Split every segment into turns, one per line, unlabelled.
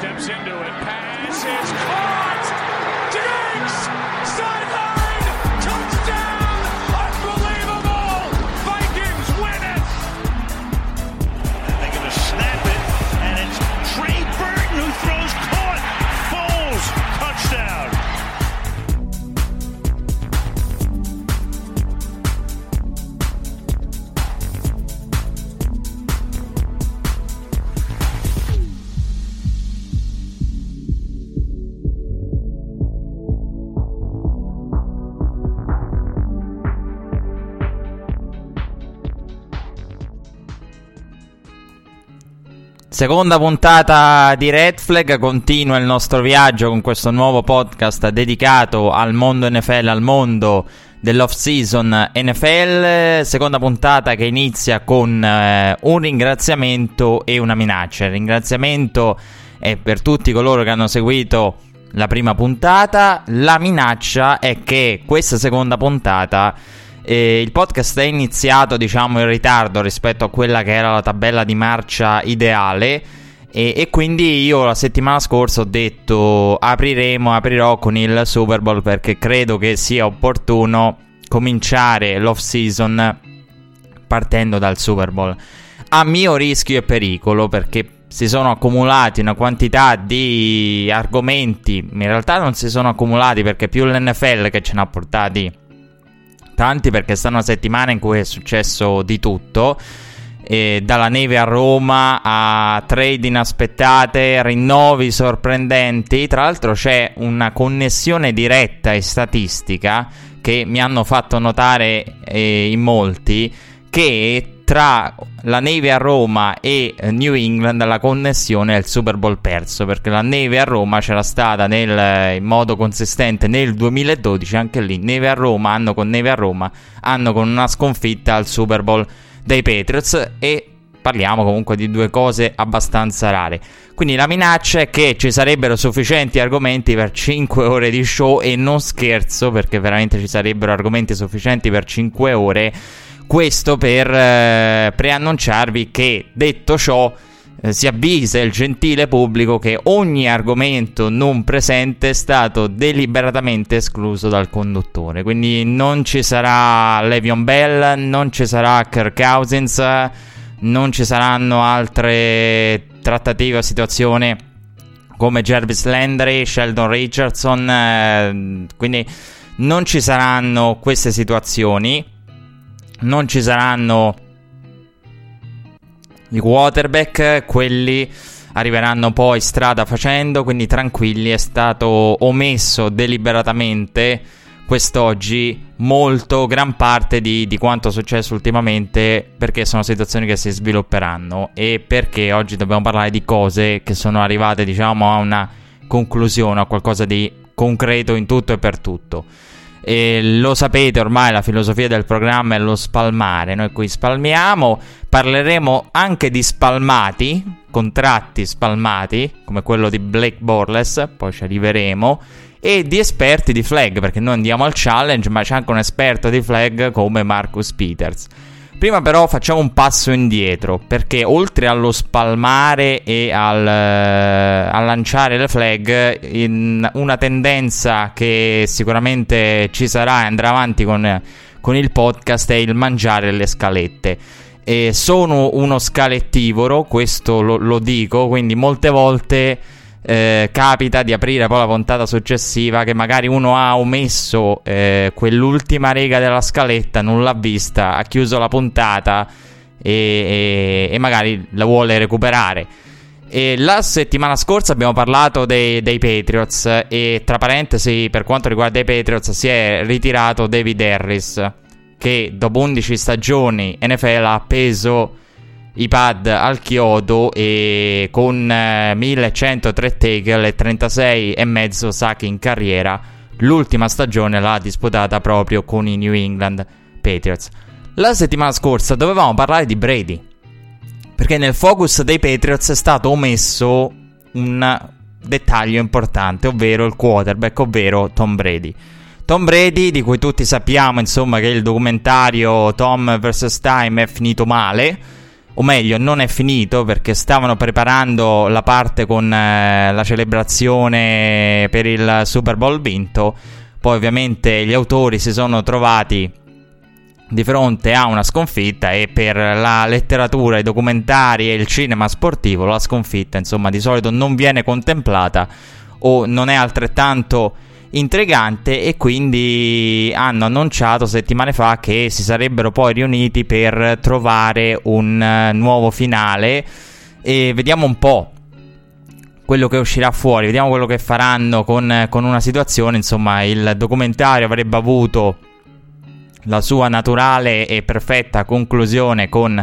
steps into it. Pass is caught. Diggs
Seconda puntata di Red Flag, continua il nostro viaggio con questo nuovo podcast dedicato al mondo NFL, al mondo dell'off season NFL. Seconda puntata che inizia con eh, un ringraziamento e una minaccia. Il ringraziamento è per tutti coloro che hanno seguito la prima puntata. La minaccia è che questa seconda puntata eh, il podcast è iniziato, diciamo, in ritardo rispetto a quella che era la tabella di marcia ideale. E, e, quindi io la settimana scorsa ho detto apriremo, aprirò con il Super Bowl perché credo che sia opportuno cominciare l'off season partendo dal Super Bowl. A mio rischio e pericolo perché si sono accumulati una quantità di argomenti, in realtà non si sono accumulati perché più l'NFL che ce ne ha portati tanti perché sta una settimana in cui è successo di tutto. E dalla neve a Roma a trade inaspettate, rinnovi sorprendenti. Tra l'altro c'è una connessione diretta e statistica che mi hanno fatto notare eh, in molti che tra la neve a Roma e New England la connessione il Super Bowl perso perché la neve a Roma c'era stata nel, in modo consistente nel 2012 anche lì neve a Roma hanno con neve a Roma hanno con una sconfitta al Super Bowl dei Patriots e parliamo comunque di due cose abbastanza rare. Quindi la minaccia è che ci sarebbero sufficienti argomenti per 5 ore di show e non scherzo perché veramente ci sarebbero argomenti sufficienti per 5 ore questo per eh, preannunciarvi che, detto ciò, eh, si avvisa il gentile pubblico che ogni argomento non presente è stato deliberatamente escluso dal conduttore. Quindi non ci sarà Levion Bell, non ci sarà Kirk Cousins, non ci saranno altre trattative o situazioni come Jervis Landry, Sheldon Richardson. Eh, quindi non ci saranno queste situazioni non ci saranno i quarterback, quelli arriveranno poi strada facendo, quindi tranquilli, è stato omesso deliberatamente quest'oggi molto, gran parte di, di quanto è successo ultimamente perché sono situazioni che si svilupperanno e perché oggi dobbiamo parlare di cose che sono arrivate diciamo a una conclusione, a qualcosa di concreto in tutto e per tutto. E lo sapete ormai, la filosofia del programma è lo spalmare. Noi qui spalmiamo, parleremo anche di spalmati, contratti spalmati, come quello di Blake Borles, poi ci arriveremo, e di esperti di flag, perché noi andiamo al challenge, ma c'è anche un esperto di flag come Marcus Peters. Prima però facciamo un passo indietro, perché oltre allo spalmare e al, uh, a lanciare le flag, una tendenza che sicuramente ci sarà e andrà avanti con, con il podcast è il mangiare le scalette. E sono uno scalettivoro, questo lo, lo dico, quindi molte volte eh, capita di aprire poi la puntata successiva che magari uno ha omesso eh, quell'ultima riga della scaletta, non l'ha vista, ha chiuso la puntata e, e, e magari la vuole recuperare. E la settimana scorsa abbiamo parlato dei, dei, Patriots e tra parentesi per quanto riguarda i Patriots si è ritirato David Harris che dopo 11 stagioni NFL ha appeso i pad al chiodo e con eh, 1103 tackle e 36 e mezzo sack in carriera. L'ultima stagione l'ha disputata proprio con i New England Patriots. La settimana scorsa dovevamo parlare di Brady. Perché nel focus dei Patriots è stato omesso un dettaglio importante, ovvero il quarterback, ovvero Tom Brady. Tom Brady, di cui tutti sappiamo, insomma, che il documentario Tom vs. Time è finito male o meglio non è finito perché stavano preparando la parte con eh, la celebrazione per il Super Bowl vinto, poi ovviamente gli autori si sono trovati di fronte a una sconfitta e per la letteratura, i documentari e il cinema sportivo la sconfitta insomma di solito non viene contemplata o non è altrettanto intrigante e quindi hanno annunciato settimane fa che si sarebbero poi riuniti per trovare un uh, nuovo finale. E vediamo un po' quello che uscirà fuori, vediamo quello che faranno con, con una situazione, insomma il documentario avrebbe avuto la sua naturale e perfetta conclusione con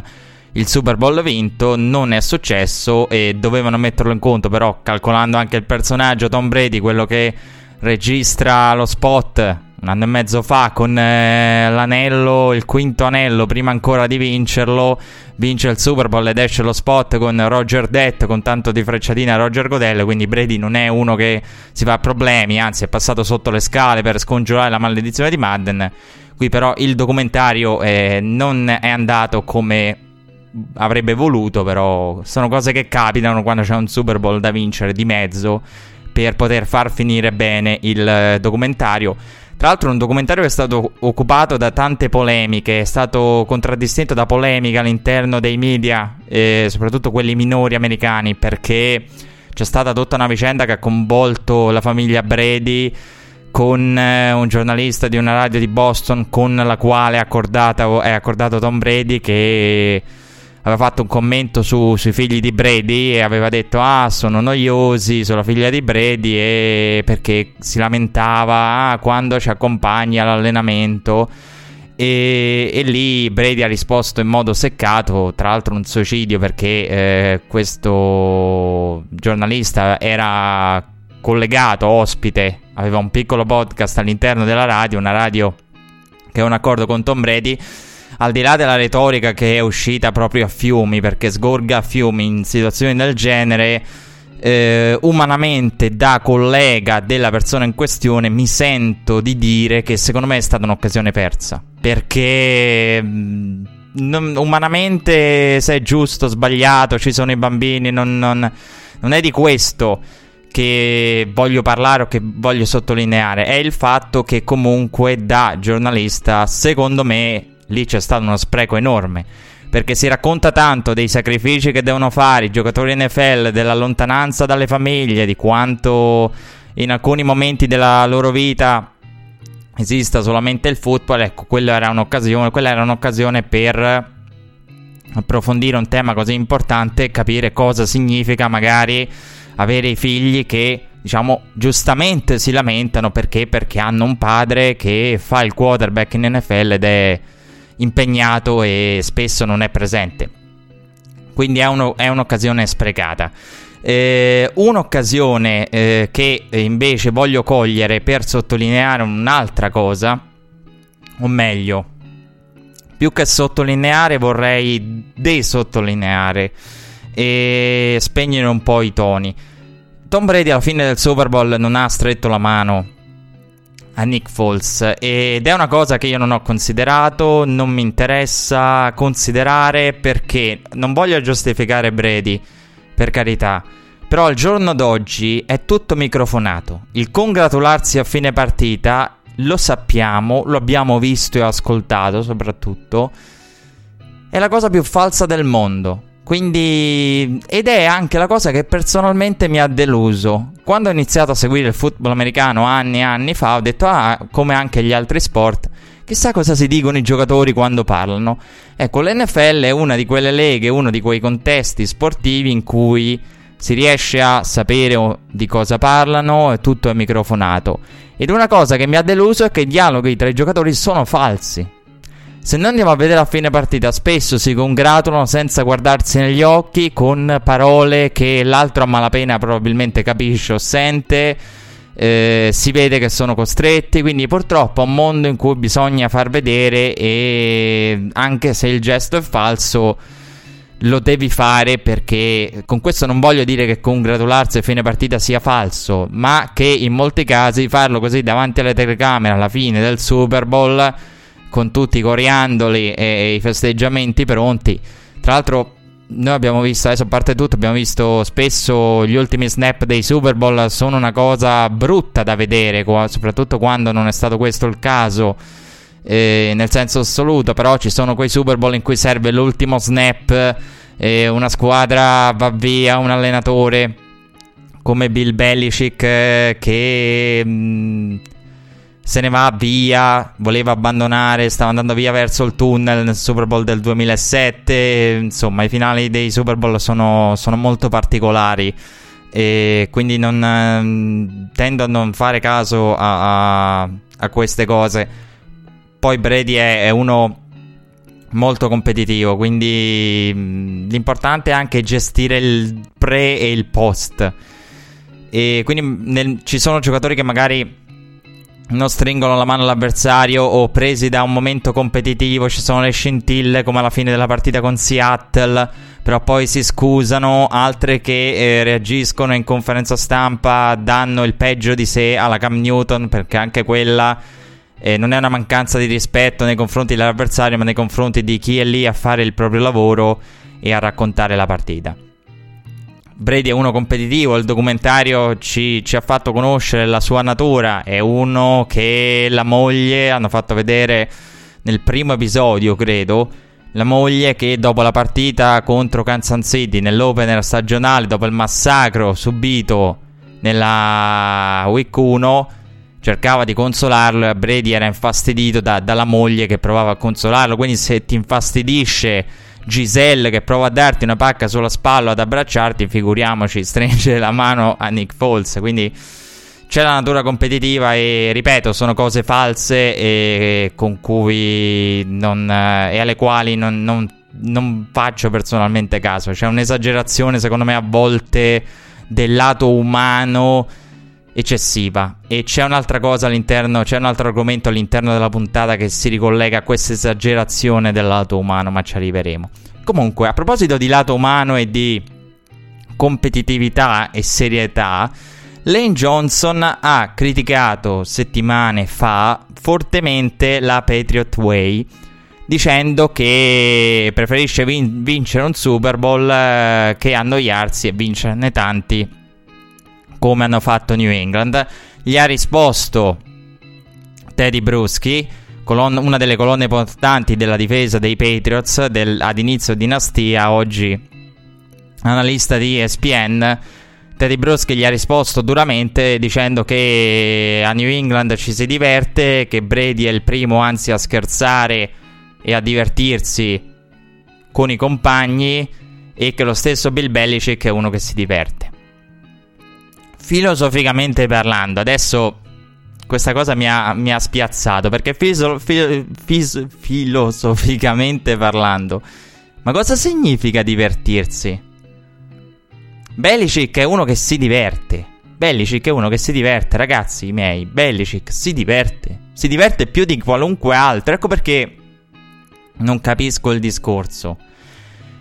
il Super Bowl vinto non è successo e dovevano metterlo in conto però calcolando anche il personaggio Tom Brady quello che registra lo spot un anno e mezzo fa con eh, l'anello, il quinto anello, prima ancora di vincerlo, vince il Super Bowl ed esce lo spot con Roger Dett con tanto di frecciatina a Roger Godel, quindi Brady non è uno che si fa problemi, anzi è passato sotto le scale per scongiurare la maledizione di Madden. Qui però il documentario eh, non è andato come avrebbe voluto, però sono cose che capitano quando c'è un Super Bowl da vincere di mezzo per poter far finire bene il eh, documentario. Tra l'altro un documentario che è stato occupato da tante polemiche, è stato contraddistinto da polemiche all'interno dei media, eh, soprattutto quelli minori americani, perché c'è stata tutta una vicenda che ha coinvolto la famiglia Brady con eh, un giornalista di una radio di Boston con la quale è accordato Tom Brady che aveva fatto un commento su, sui figli di Brady e aveva detto ah sono noiosi sulla figlia di Brady e perché si lamentava ah, quando ci accompagni all'allenamento. E, e, lì Brady ha risposto in modo seccato, tra l'altro un suicidio perché eh, questo giornalista era collegato, ospite, aveva un piccolo podcast all'interno della radio, una radio che ha un accordo con Tom Brady al di là della retorica che è uscita proprio a fiumi, perché sgorga a fiumi in situazioni del genere, eh, umanamente da collega della persona in questione mi sento di dire che secondo me è stata un'occasione persa, perché... Mm, non, umanamente se è giusto o sbagliato, ci sono i bambini, non, non, non è di questo che voglio parlare o che voglio sottolineare, è il fatto che comunque da giornalista, secondo me, lì c'è stato uno spreco enorme. Perché si racconta tanto dei sacrifici che devono fare i giocatori NFL, della lontananza dalle famiglie, di quanto in alcuni momenti della loro vita esista solamente il football. Ecco, quella era un'occasione, quella era un'occasione per approfondire un tema così importante e capire cosa significa magari avere i figli che diciamo giustamente si lamentano perché perché hanno un padre che fa il quarterback in NFL ed è impegnato e spesso non è presente. Quindi è, uno, è un'occasione sprecata. Eh, un'occasione eh, che invece voglio cogliere per sottolineare un'altra cosa, o meglio, più che sottolineare vorrei desottolineare e spegnere un po' i toni. Tom Brady alla fine del Super Bowl non ha stretto la mano a Nick Foles ed è una cosa che io non ho considerato, non mi interessa considerare perché non voglio giustificare Brady, per carità. Però al giorno d'oggi è tutto microfonato. Il congratularsi a fine partita lo sappiamo, lo abbiamo visto e ascoltato soprattutto. È la cosa più falsa del mondo. Quindi, ed è anche la cosa che personalmente mi ha deluso. Quando ho iniziato a seguire il football americano anni e anni fa, ho detto, ah, come anche gli altri sport, chissà cosa si dicono i giocatori quando parlano. Ecco, l'NFL è una di quelle leghe, uno di quei contesti sportivi in cui si riesce a sapere di cosa parlano e tutto è microfonato. Ed una cosa che mi ha deluso è che i dialoghi tra i giocatori sono falsi. Se noi andiamo a vedere a fine partita, spesso si congratulano senza guardarsi negli occhi con parole che l'altro a malapena probabilmente capisce o sente. Eh, si vede che sono costretti, quindi purtroppo è un mondo in cui bisogna far vedere e anche se il gesto è falso lo devi fare perché con questo non voglio dire che congratularsi a fine partita sia falso, ma che in molti casi farlo così davanti alle telecamere alla fine del Super Bowl con tutti i coriandoli e i festeggiamenti pronti. Tra l'altro noi abbiamo visto, adesso a parte tutto, abbiamo visto spesso gli ultimi snap dei Super Bowl sono una cosa brutta da vedere, soprattutto quando non è stato questo il caso, eh, nel senso assoluto, però ci sono quei Super Bowl in cui serve l'ultimo snap, eh, una squadra va via, un allenatore come Bill Belichick eh, che... Mh, mm, se ne va via, voleva abbandonare, stava andando via verso il tunnel nel Super Bowl del 2007, insomma i finali dei Super Bowl sono, sono molto particolari e quindi non, eh, tendo a non fare caso a, a, a queste cose. Poi Brady è, è, uno molto competitivo, quindi mh, l'importante è anche gestire il pre e il post. E quindi nel, ci sono giocatori che magari non stringono la mano all'avversario o presi da un momento competitivo, ci sono le scintille come alla fine della partita con Seattle, però poi si scusano, altre che eh, reagiscono in conferenza stampa, danno il peggio di sé alla Cam Newton perché anche quella eh, non è una mancanza di rispetto nei confronti dell'avversario, ma nei confronti di chi è lì a fare il proprio lavoro e a raccontare la partita. Brady è uno competitivo, il documentario ci, ci, ha fatto conoscere la sua natura, è uno che la moglie, hanno fatto vedere nel primo episodio credo, la moglie che dopo la partita contro Kansas City nell'opener stagionale, dopo il massacro subito nella week 1, cercava di consolarlo e Brady era infastidito da, dalla moglie che provava a consolarlo, quindi se ti infastidisce Giselle che prova a darti una pacca sulla spalla ad abbracciarti, figuriamoci, stringere la mano a Nick Foles. Quindi c'è la natura competitiva e ripeto, sono cose false e con cui non, eh, e alle quali non, non, non faccio personalmente caso. C'è un'esagerazione, secondo me, a volte del lato umano eccessiva. E c'è un'altra cosa all'interno, c'è un altro argomento all'interno della puntata che si ricollega a questa esagerazione del lato umano, ma ci arriveremo. Comunque, a proposito di lato umano e di competitività e serietà, Lane Johnson ha criticato settimane fa fortemente la Patriot Way dicendo che preferisce vin- vincere un Super Bowl eh, che annoiarsi e vincerne tanti come hanno fatto New England. Gli ha risposto Teddy Bruschi, colonna, una delle colonne portanti della difesa dei Patriots del, ad inizio dinastia, oggi analista di ESPN. Teddy Bruschi gli ha risposto duramente dicendo che a New England ci si diverte, che Brady è il primo anzi a scherzare e a divertirsi con i compagni e che lo stesso Bill Belichick è uno che si diverte filosoficamente parlando, adesso questa cosa mi ha, mi ha spiazzato perché fiso, fi, fis, filosoficamente parlando, ma cosa significa divertirsi? Belichick è uno che si diverte. Belichick è uno che si diverte, ragazzi miei. Belichick si diverte. Si diverte più di qualunque altro. Ecco perché non capisco il discorso.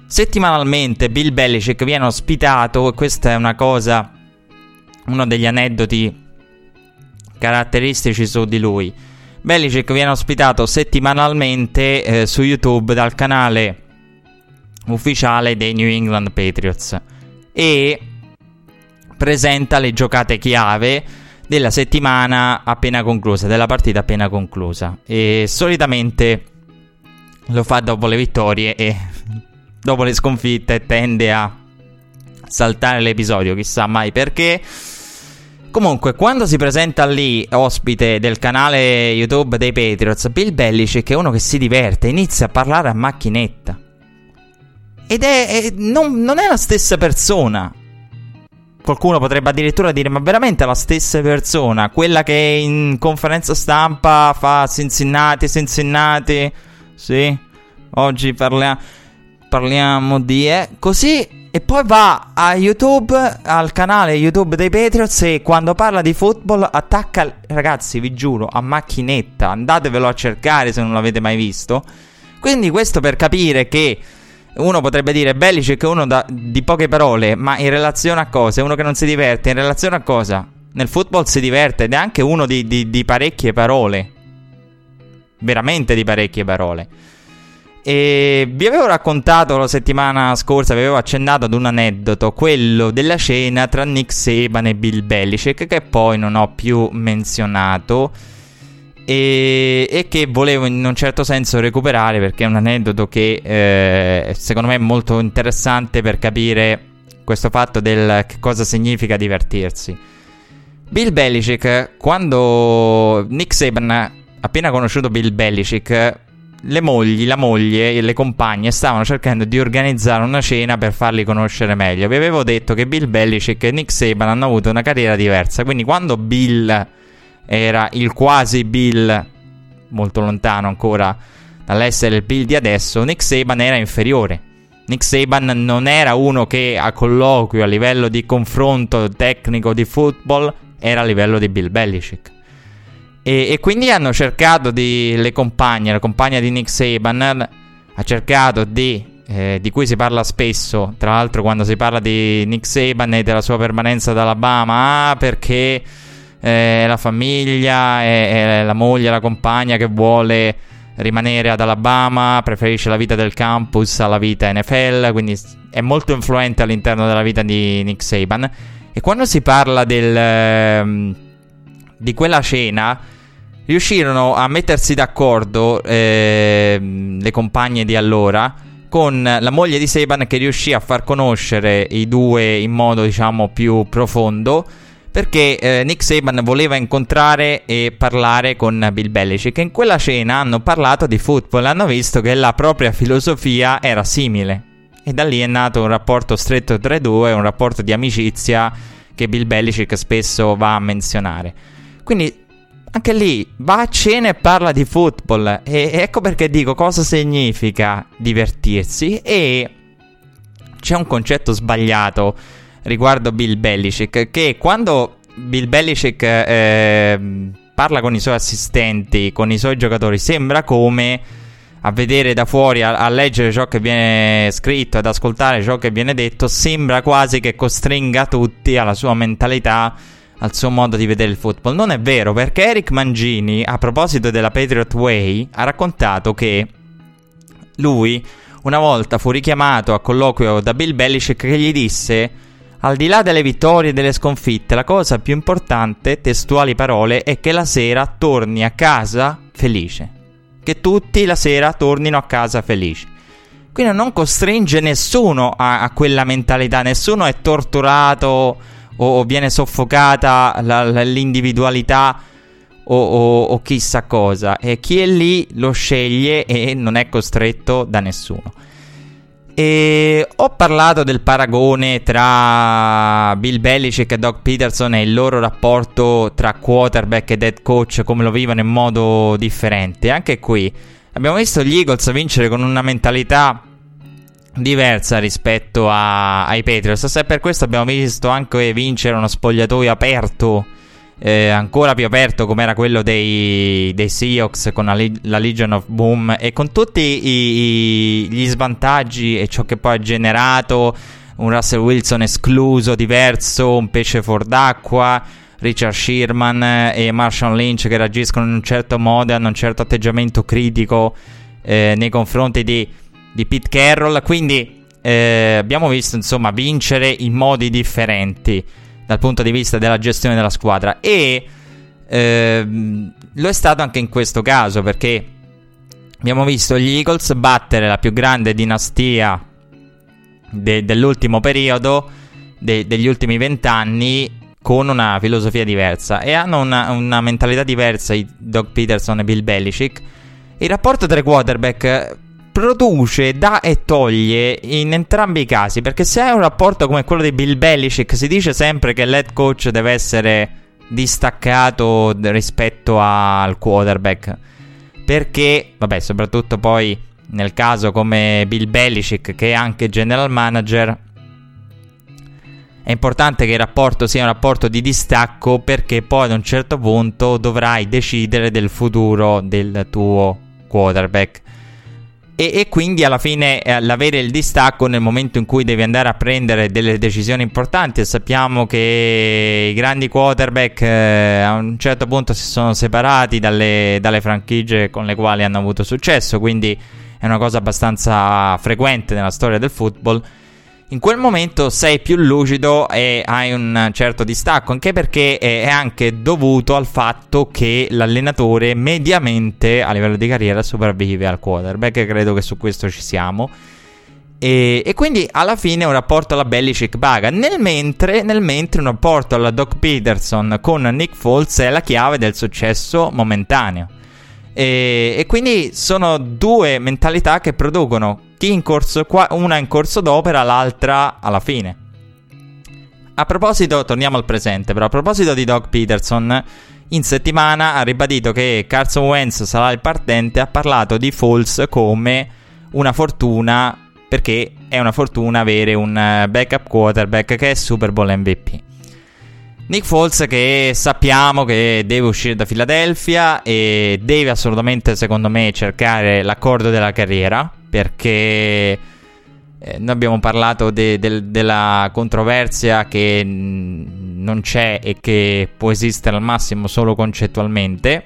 Settimanalmente Bill Belichick viene ospitato e questa è una cosa uno degli aneddoti caratteristici su di lui. Belichick viene ospitato settimanalmente eh, su YouTube dal canale ufficiale dei New England Patriots e presenta le giocate chiave della settimana appena conclusa, della partita appena conclusa. E solitamente lo fa dopo le vittorie e dopo le sconfitte tende a saltare l'episodio, chissà mai perché. Comunque, quando si presenta lì, ospite del canale YouTube dei Patriots, Bill Belichick è uno che si diverte, inizia a parlare a macchinetta. Ed è. è non, non, è la stessa persona. Qualcuno potrebbe addirittura dire: Ma veramente la stessa persona? Quella che in conferenza stampa fa Cincinnati, Cincinnati. Sì, oggi parliamo, parliamo di. Eh, così e poi va a YouTube, al canale YouTube dei Patriots e quando parla di football attacca, ragazzi vi giuro, a macchinetta. Andatevelo a cercare se non l'avete mai visto. Quindi questo per capire che uno potrebbe dire Belichick è uno da, di poche parole, ma in relazione a cosa? Uno che non si diverte. In relazione a cosa? Nel football si diverte ed è anche uno di, di, di parecchie parole. Veramente di parecchie parole. E vi avevo raccontato la settimana scorsa, vi avevo accennato ad un aneddoto, quello della cena tra Nick Saban e Bill Belichick, che poi non ho più menzionato e, e, che volevo in un certo senso recuperare perché è un aneddoto che eh, secondo me è molto interessante per capire questo fatto del che cosa significa divertirsi. Bill Belichick, quando Nick Saban appena conosciuto Bill Belichick, le mogli, la moglie e le compagne stavano cercando di organizzare una cena per farli conoscere meglio. Vi avevo detto che Bill Belichick e Nick Saban hanno avuto una carriera diversa, quindi quando Bill era il quasi Bill, molto lontano ancora dall'essere il Bill di adesso, Nick Saban era inferiore. Nick Saban non era uno che a colloquio, a livello di confronto tecnico di football, era a livello di Bill Belichick. E, e quindi hanno cercato di, le compagne, la compagna di Nick Saban ha cercato di eh, di cui si parla spesso, tra l'altro quando si parla di Nick Saban e della sua permanenza ad Alabama, ah, perché eh, la famiglia, è, la moglie, la compagna che vuole rimanere ad Alabama, preferisce la vita del campus alla vita NFL, quindi è molto influente all'interno della vita di Nick Saban. E quando si parla del, ehm, di quella cena, riuscirono a mettersi d'accordo eh, le compagne di allora con la moglie di Saban che riuscì a far conoscere i due in modo diciamo più profondo perché eh, Nick Saban voleva incontrare e parlare con Bill Belichick. In quella cena hanno parlato di football, hanno visto che la propria filosofia era simile. E da lì è nato un rapporto stretto tra i due, un rapporto di amicizia che Bill Belichick spesso va a menzionare. Quindi anche lì va a cena e parla di football. E ecco perché dico cosa significa divertirsi. E c'è un concetto sbagliato riguardo Bill Belichick, che quando Bill Belichick eh, parla con i suoi assistenti, con i suoi giocatori, sembra come a vedere da fuori, a, a, leggere ciò che viene scritto, ad ascoltare ciò che viene detto, sembra quasi che costringa tutti alla sua mentalità, al suo modo di vedere il football. Non è vero, perché Eric Mangini, a proposito della Patriot Way, ha raccontato che lui una volta fu richiamato a colloquio da Bill Belichick che gli disse al di là delle vittorie e delle sconfitte, la cosa più importante, testuali parole, è che la sera torni a casa felice. Che tutti la sera tornino a casa felici. Quindi non costringe nessuno a, a quella mentalità, nessuno è torturato o, o viene soffocata la, la, l'individualità o, o, o chissà cosa. E chi è lì lo sceglie e non è costretto da nessuno. E ho parlato del paragone tra Bill Belichick e Doug Peterson e il loro rapporto tra quarterback ed head coach, come lo vivono in modo differente. Anche qui abbiamo visto gli Eagles vincere con una mentalità diversa rispetto a, ai Patriots. E per questo abbiamo visto anche vincere uno spogliatoio aperto eh, ancora più aperto come era quello dei, dei Seahawks con la, la, Legion of Boom e con tutti i, i, gli svantaggi e ciò che poi ha generato un Russell Wilson escluso, diverso, un pesce fuor d'acqua, Richard Sherman e Marshall Lynch che reagiscono in un certo modo e hanno un certo atteggiamento critico eh, nei confronti di, di Pete Carroll, quindi eh, abbiamo visto insomma vincere in modi differenti dal punto di vista della gestione della squadra. E ehm, lo è stato anche in questo caso perché abbiamo visto gli Eagles battere la più grande dinastia de- dell'ultimo periodo, de- degli ultimi vent'anni con una filosofia diversa. E hanno una, una mentalità diversa i Doug Peterson e Bill Belichick. Il rapporto tra i quarterback produce, dà e toglie in entrambi i casi. Perché se hai un rapporto come quello di Bill Belichick, si dice sempre che l'head coach deve essere distaccato rispetto al quarterback. Perché, vabbè, soprattutto poi nel caso come Bill Belichick, che è anche general manager, è importante che il rapporto sia un rapporto di distacco perché poi ad un certo punto dovrai decidere del futuro del tuo quarterback. E, e, quindi alla fine eh, l'avere il distacco nel momento in cui devi andare a prendere delle decisioni importanti e sappiamo che i grandi quarterback eh, a un certo punto si sono separati dalle, dalle franchigie con le quali hanno avuto successo quindi è una cosa abbastanza frequente nella storia del football. In quel momento sei più lucido e hai un certo distacco, anche perché è anche dovuto al fatto che l'allenatore mediamente a livello di carriera sopravvive al quarterback, credo che su questo ci siamo. E, e, quindi alla fine un rapporto alla Belichick paga. Nel mentre, nel mentre un rapporto alla Doc Peterson con Nick Foles è la chiave del successo momentaneo. E, e quindi sono due mentalità che producono in corso, una in corso d'opera, l'altra alla fine. A proposito, torniamo al presente, però a proposito di Doc Peterson, in settimana ha ribadito che Carson Wentz sarà il partente, ha parlato di Foles come una fortuna perché è una fortuna avere un eh, backup quarterback che è Super Bowl MVP. Nick Foles che sappiamo che deve uscire da Philadelphia e deve assolutamente secondo me cercare l'accordo della carriera perché eh, noi abbiamo parlato de- de- della controversia che n- non c'è e che può esistere al massimo solo concettualmente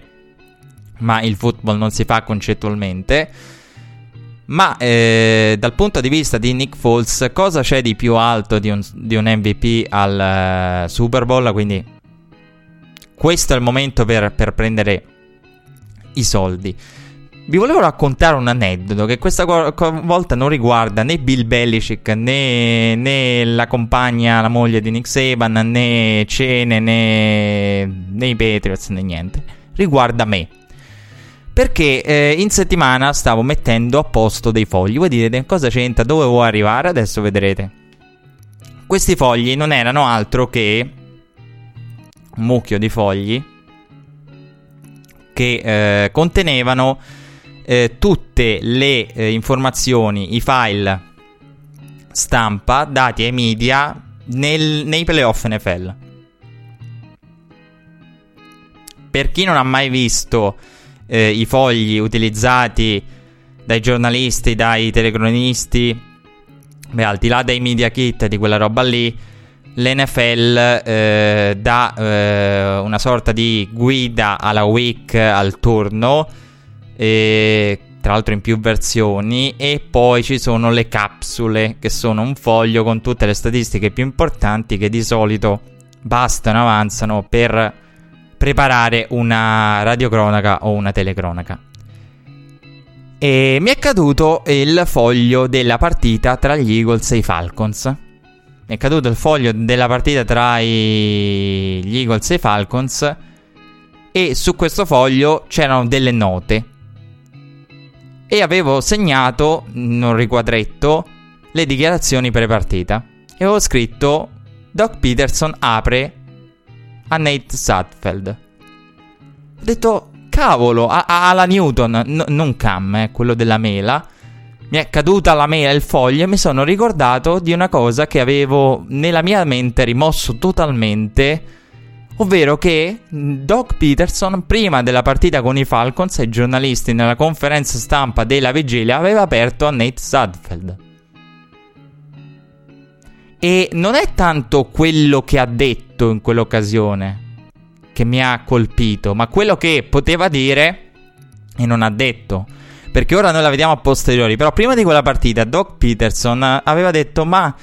ma il football non si fa concettualmente ma eh, dal punto di vista di Nick Foles, cosa c'è di più alto di un, di un MVP al uh, Super Bowl? Quindi questo è il momento per, per, prendere i soldi. Vi volevo raccontare un aneddoto che questa volta non riguarda né Bill Belichick né, né la compagna, la moglie di Nick Saban, né cene, né, né i Patriots, né niente. Riguarda me. Perché eh, in settimana stavo mettendo a posto dei fogli. Voi direte cosa c'entra? Dove vuoi arrivare? Adesso vedrete. Questi fogli non erano altro che un mucchio di fogli che eh, contenevano eh, tutte le eh, informazioni, i file stampa dati ai media nel, nei playoff NFL. Per chi non ha mai visto eh, i fogli utilizzati dai giornalisti, dai telecronisti, beh, al di là dei media kit di quella roba lì, l'NFL eh, dà eh, una sorta di guida alla week al turno, tra l'altro in più versioni, e poi ci sono le capsule, che sono un foglio con tutte le statistiche più importanti che di solito bastano, avanzano per preparare una radiocronaca o una telecronaca. E mi è caduto il foglio della partita tra gli Eagles e i Falcons. Mi è caduto il foglio della partita tra i... gli Eagles e i Falcons. E su questo foglio c'erano delle note. E avevo segnato in un riquadretto le dichiarazioni pre-partita. E avevo scritto: Doc Peterson apre a Nate Sutfeld. Ho detto, cavolo, a, a, alla Newton, n- non Cam, eh, quello della mela. Mi è caduta la mela, il foglio e mi sono ricordato di una cosa che avevo nella mia mente rimosso totalmente. Ovvero che Doc Peterson, prima della partita con i Falcons, ai giornalisti nella conferenza stampa della vigilia, aveva aperto a Nate Sudfeld. E non è tanto quello che ha detto in quell'occasione che mi ha colpito, ma quello che poteva dire e non ha detto. Perché ora noi la vediamo a posteriori. Però prima di quella partita, Doc Peterson aveva detto: Ma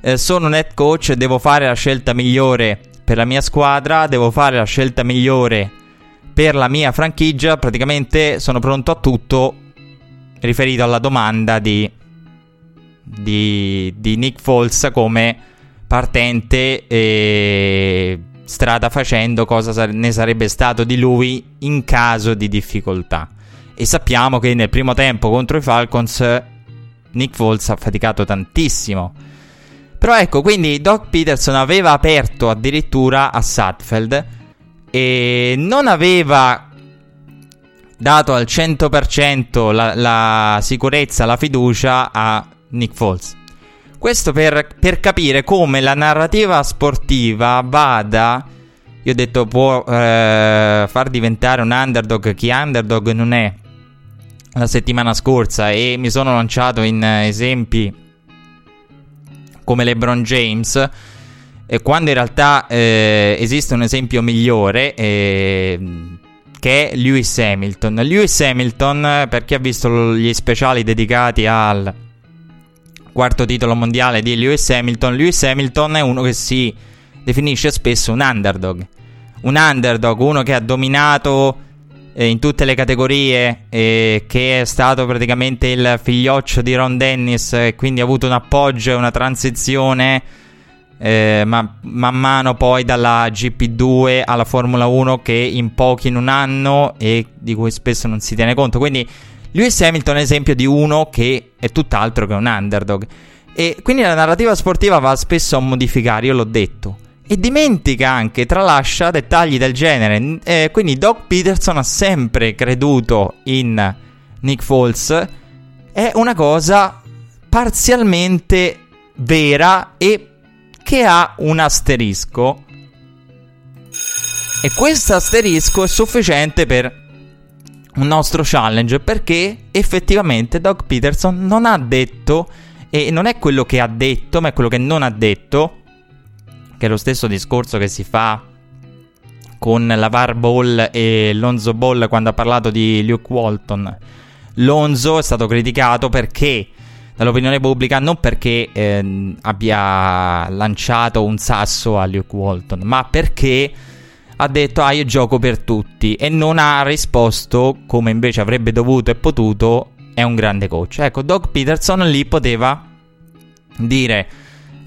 eh, sono un head coach, devo fare la scelta migliore per la mia squadra, devo fare la scelta migliore per la mia franchigia. Praticamente sono pronto a tutto riferito alla domanda di di, di Nick Foles come partente e strada facendo cosa ne sarebbe stato di lui in caso di difficoltà. E sappiamo che nel primo tempo contro i Falcons Nick Foles ha faticato tantissimo. Però ecco, quindi Doc Peterson aveva aperto addirittura a Sutfeld e non aveva dato al 100% la, la sicurezza, la fiducia a Nick Foles. Questo per, per capire come la narrativa sportiva vada io ho detto può eh, far diventare un underdog chi underdog non è la settimana scorsa e mi sono lanciato in esempi come LeBron James quando in realtà eh, esiste un esempio migliore eh, che è Lewis Hamilton. Lewis Hamilton, per chi ha visto gli speciali dedicati al quarto titolo mondiale di Lewis Hamilton, Lewis Hamilton è uno che si definisce spesso un underdog. Un underdog, uno che ha dominato eh, in tutte le categorie, eh, che è stato praticamente il figlioccio di Ron Dennis e quindi ha avuto un appoggio e una transizione eh, ma, man mano poi dalla GP2 alla Formula 1 che in pochi in un anno e di cui spesso non si tiene conto. Quindi Lewis Hamilton è esempio di uno che è tutt'altro che un underdog. E quindi la narrativa sportiva va spesso a modificare, io l'ho detto. E dimentica anche, tralascia dettagli del genere. Eh, quindi Doc Peterson ha sempre creduto in Nick Foles. È una cosa parzialmente vera e che ha un asterisco. E questo asterisco è sufficiente per un nostro challenge perché effettivamente Doug Peterson non ha detto, e non è quello che ha detto, ma è quello che non ha detto, che è lo stesso discorso che si fa con Lavar Ball e Lonzo Ball quando ha parlato di Luke Walton. Lonzo è stato criticato perché dall'opinione pubblica non perché eh, abbia lanciato un sasso a Luke Walton, ma perché ha detto ah io gioco per tutti e non ha risposto come invece avrebbe dovuto e potuto è un grande coach. Ecco, Doug Peterson lì poteva dire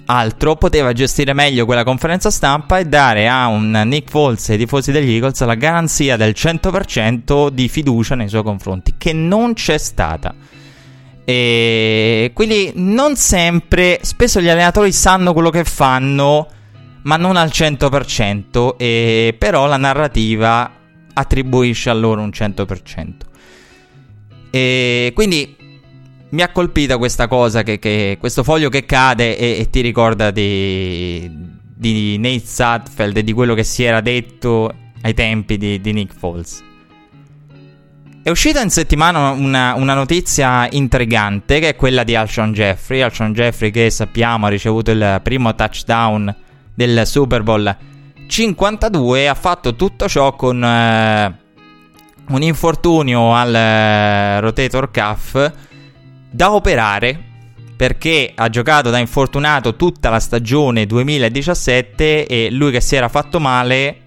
altro, poteva gestire meglio quella conferenza stampa e dare a un Nick Foles e ai tifosi degli Eagles la garanzia del 100% di fiducia nei suoi confronti, che non c'è stata. E quindi non sempre, spesso gli allenatori sanno quello che fanno, ma non al 100%, e però la narrativa attribuisce a loro un 100%. E quindi mi ha colpita questa cosa, che, che questo foglio che cade e, e ti ricorda di, di Nate Sutfeld e di quello che si era detto ai tempi di, di Nick Foles. È uscita in settimana una, una, notizia intrigante che è quella di Alshon Jeffrey. Alshon Jeffrey che sappiamo ha ricevuto il primo touchdown del Super Bowl 52 ha fatto tutto ciò con eh, un infortunio al eh, rotator cuff da operare perché ha giocato da infortunato tutta la stagione 2017 e lui che si era fatto male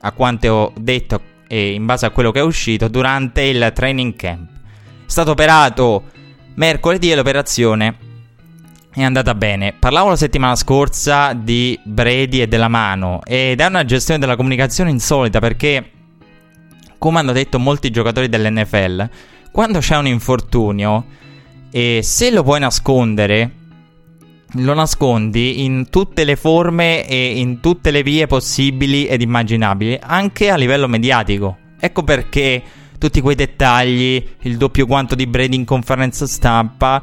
a quanto ho detto e in base a quello che è uscito durante il training camp. È stato operato mercoledì e l'operazione è andata bene. Parlavo la settimana scorsa di Brady e della mano ed è una gestione della comunicazione insolita perché, come hanno detto molti giocatori dell'NFL, quando c'è un infortunio e se lo puoi nascondere, lo nascondi in tutte le forme e in tutte le vie possibili ed immaginabili, anche a livello mediatico. Ecco perché tutti quei dettagli, il doppio quanto di Brady in conferenza stampa,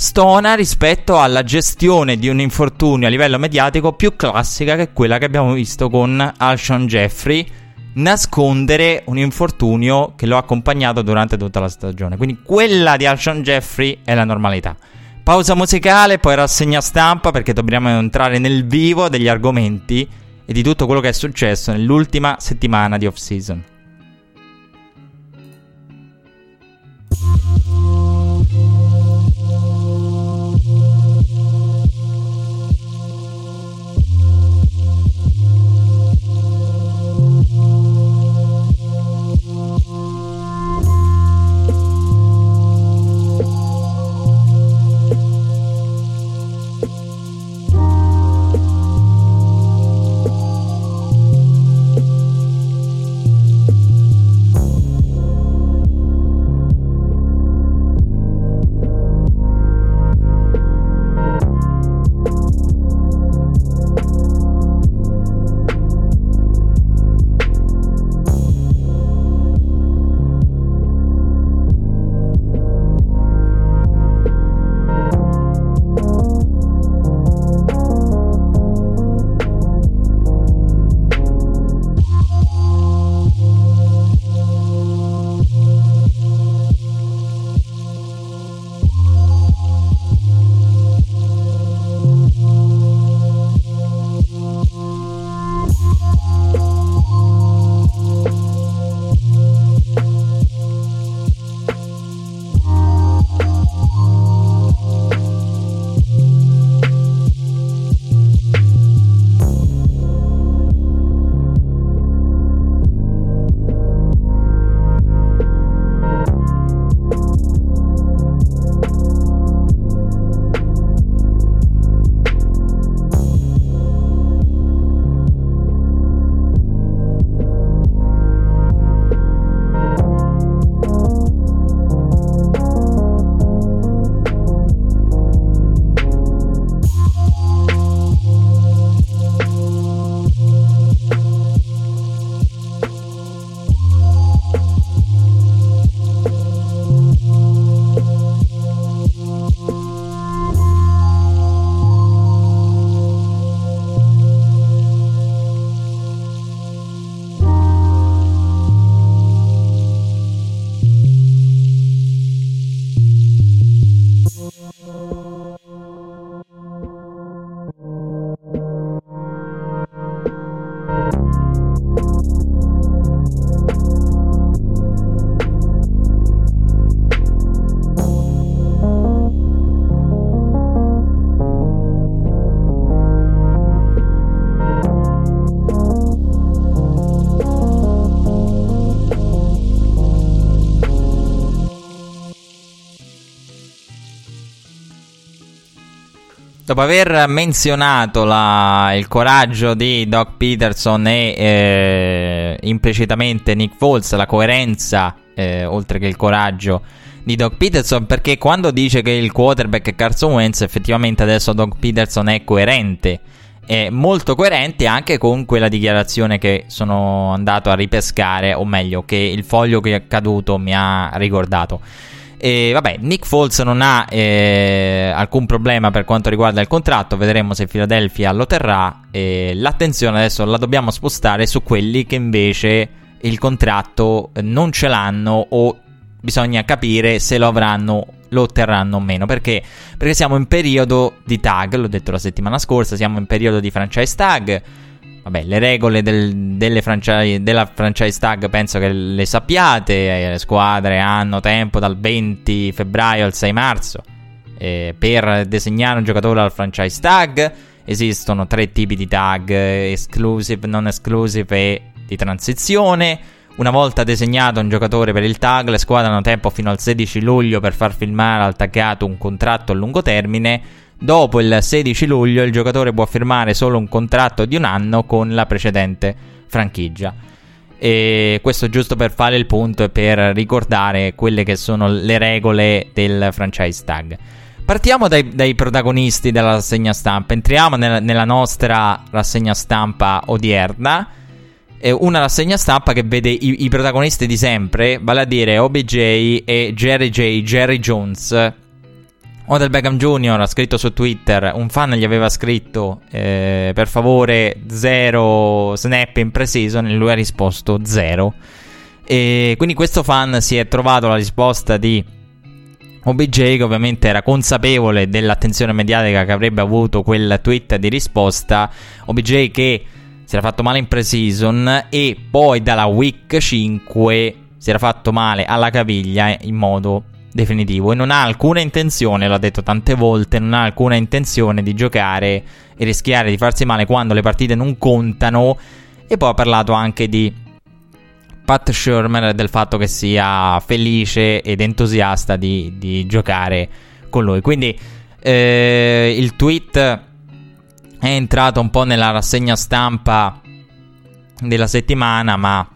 stona rispetto alla gestione di un infortunio a livello mediatico più classica che quella che abbiamo visto con Alshon Jeffrey nascondere un infortunio che lo ha accompagnato durante tutta la stagione. Quindi quella di Alshon Jeffrey è la normalità. Pausa musicale, poi rassegna stampa perché dobbiamo entrare nel vivo degli argomenti e di tutto quello che è successo nell'ultima settimana di off-season. Dopo aver menzionato la, il coraggio di Doc Peterson e eh, implicitamente Nick Foles, la coerenza, eh, oltre che il coraggio di Doc Peterson, perché quando dice che il quarterback è Carson Wentz, effettivamente adesso Doc Peterson è coerente. È molto coerente anche con quella dichiarazione che sono andato a ripescare, o meglio, che il foglio che è caduto mi ha ricordato. E vabbè, Nick Foles non ha eh, alcun problema per quanto riguarda il contratto. Vedremo se Philadelphia lo terrà. E l'attenzione adesso la dobbiamo spostare su quelli che invece il contratto non ce l'hanno o bisogna capire se lo avranno lo otterranno o meno perché? perché siamo in periodo di tag l'ho detto la settimana scorsa siamo in periodo di franchise tag Vabbè, le regole del, franchise, della franchise tag penso che le sappiate. Eh, le squadre hanno tempo dal 20 febbraio al 6 marzo eh, per disegnare un giocatore al franchise tag. Esistono tre tipi di tag: exclusive, non exclusive e di transizione. Una volta disegnato un giocatore per il tag, le squadre hanno tempo fino al 16 luglio per far firmare al taggato un contratto a lungo termine Dopo il 16 luglio il giocatore può firmare solo un contratto di un anno con la precedente franchigia. E questo giusto per fare il punto e per ricordare quelle che sono le regole del franchise tag. Partiamo dai, dai protagonisti della rassegna stampa. Entriamo nella, nella nostra rassegna stampa odierna. Eh, una rassegna stampa che vede i, i, protagonisti di sempre, vale a dire OBJ e Jerry J. Jerry Jones, Odell Beckham Jr. ha scritto su Twitter, un fan gli aveva scritto eh, per favore zero snap in pre-season e lui ha risposto zero. E quindi questo fan si è trovato la risposta di OBJ che ovviamente era consapevole dell'attenzione mediatica che avrebbe avuto quel tweet di risposta. OBJ che si era fatto male in pre-season e poi dalla week 5 si era fatto male alla caviglia in modo definitivo e non ha alcuna intenzione, l'ha detto tante volte, non ha alcuna intenzione di giocare e rischiare di farsi male quando le partite non contano e poi ha parlato anche di Pat Shermer del fatto che sia felice ed entusiasta di, di giocare con lui. Quindi eh, il tweet è entrato un po' nella rassegna stampa della settimana, ma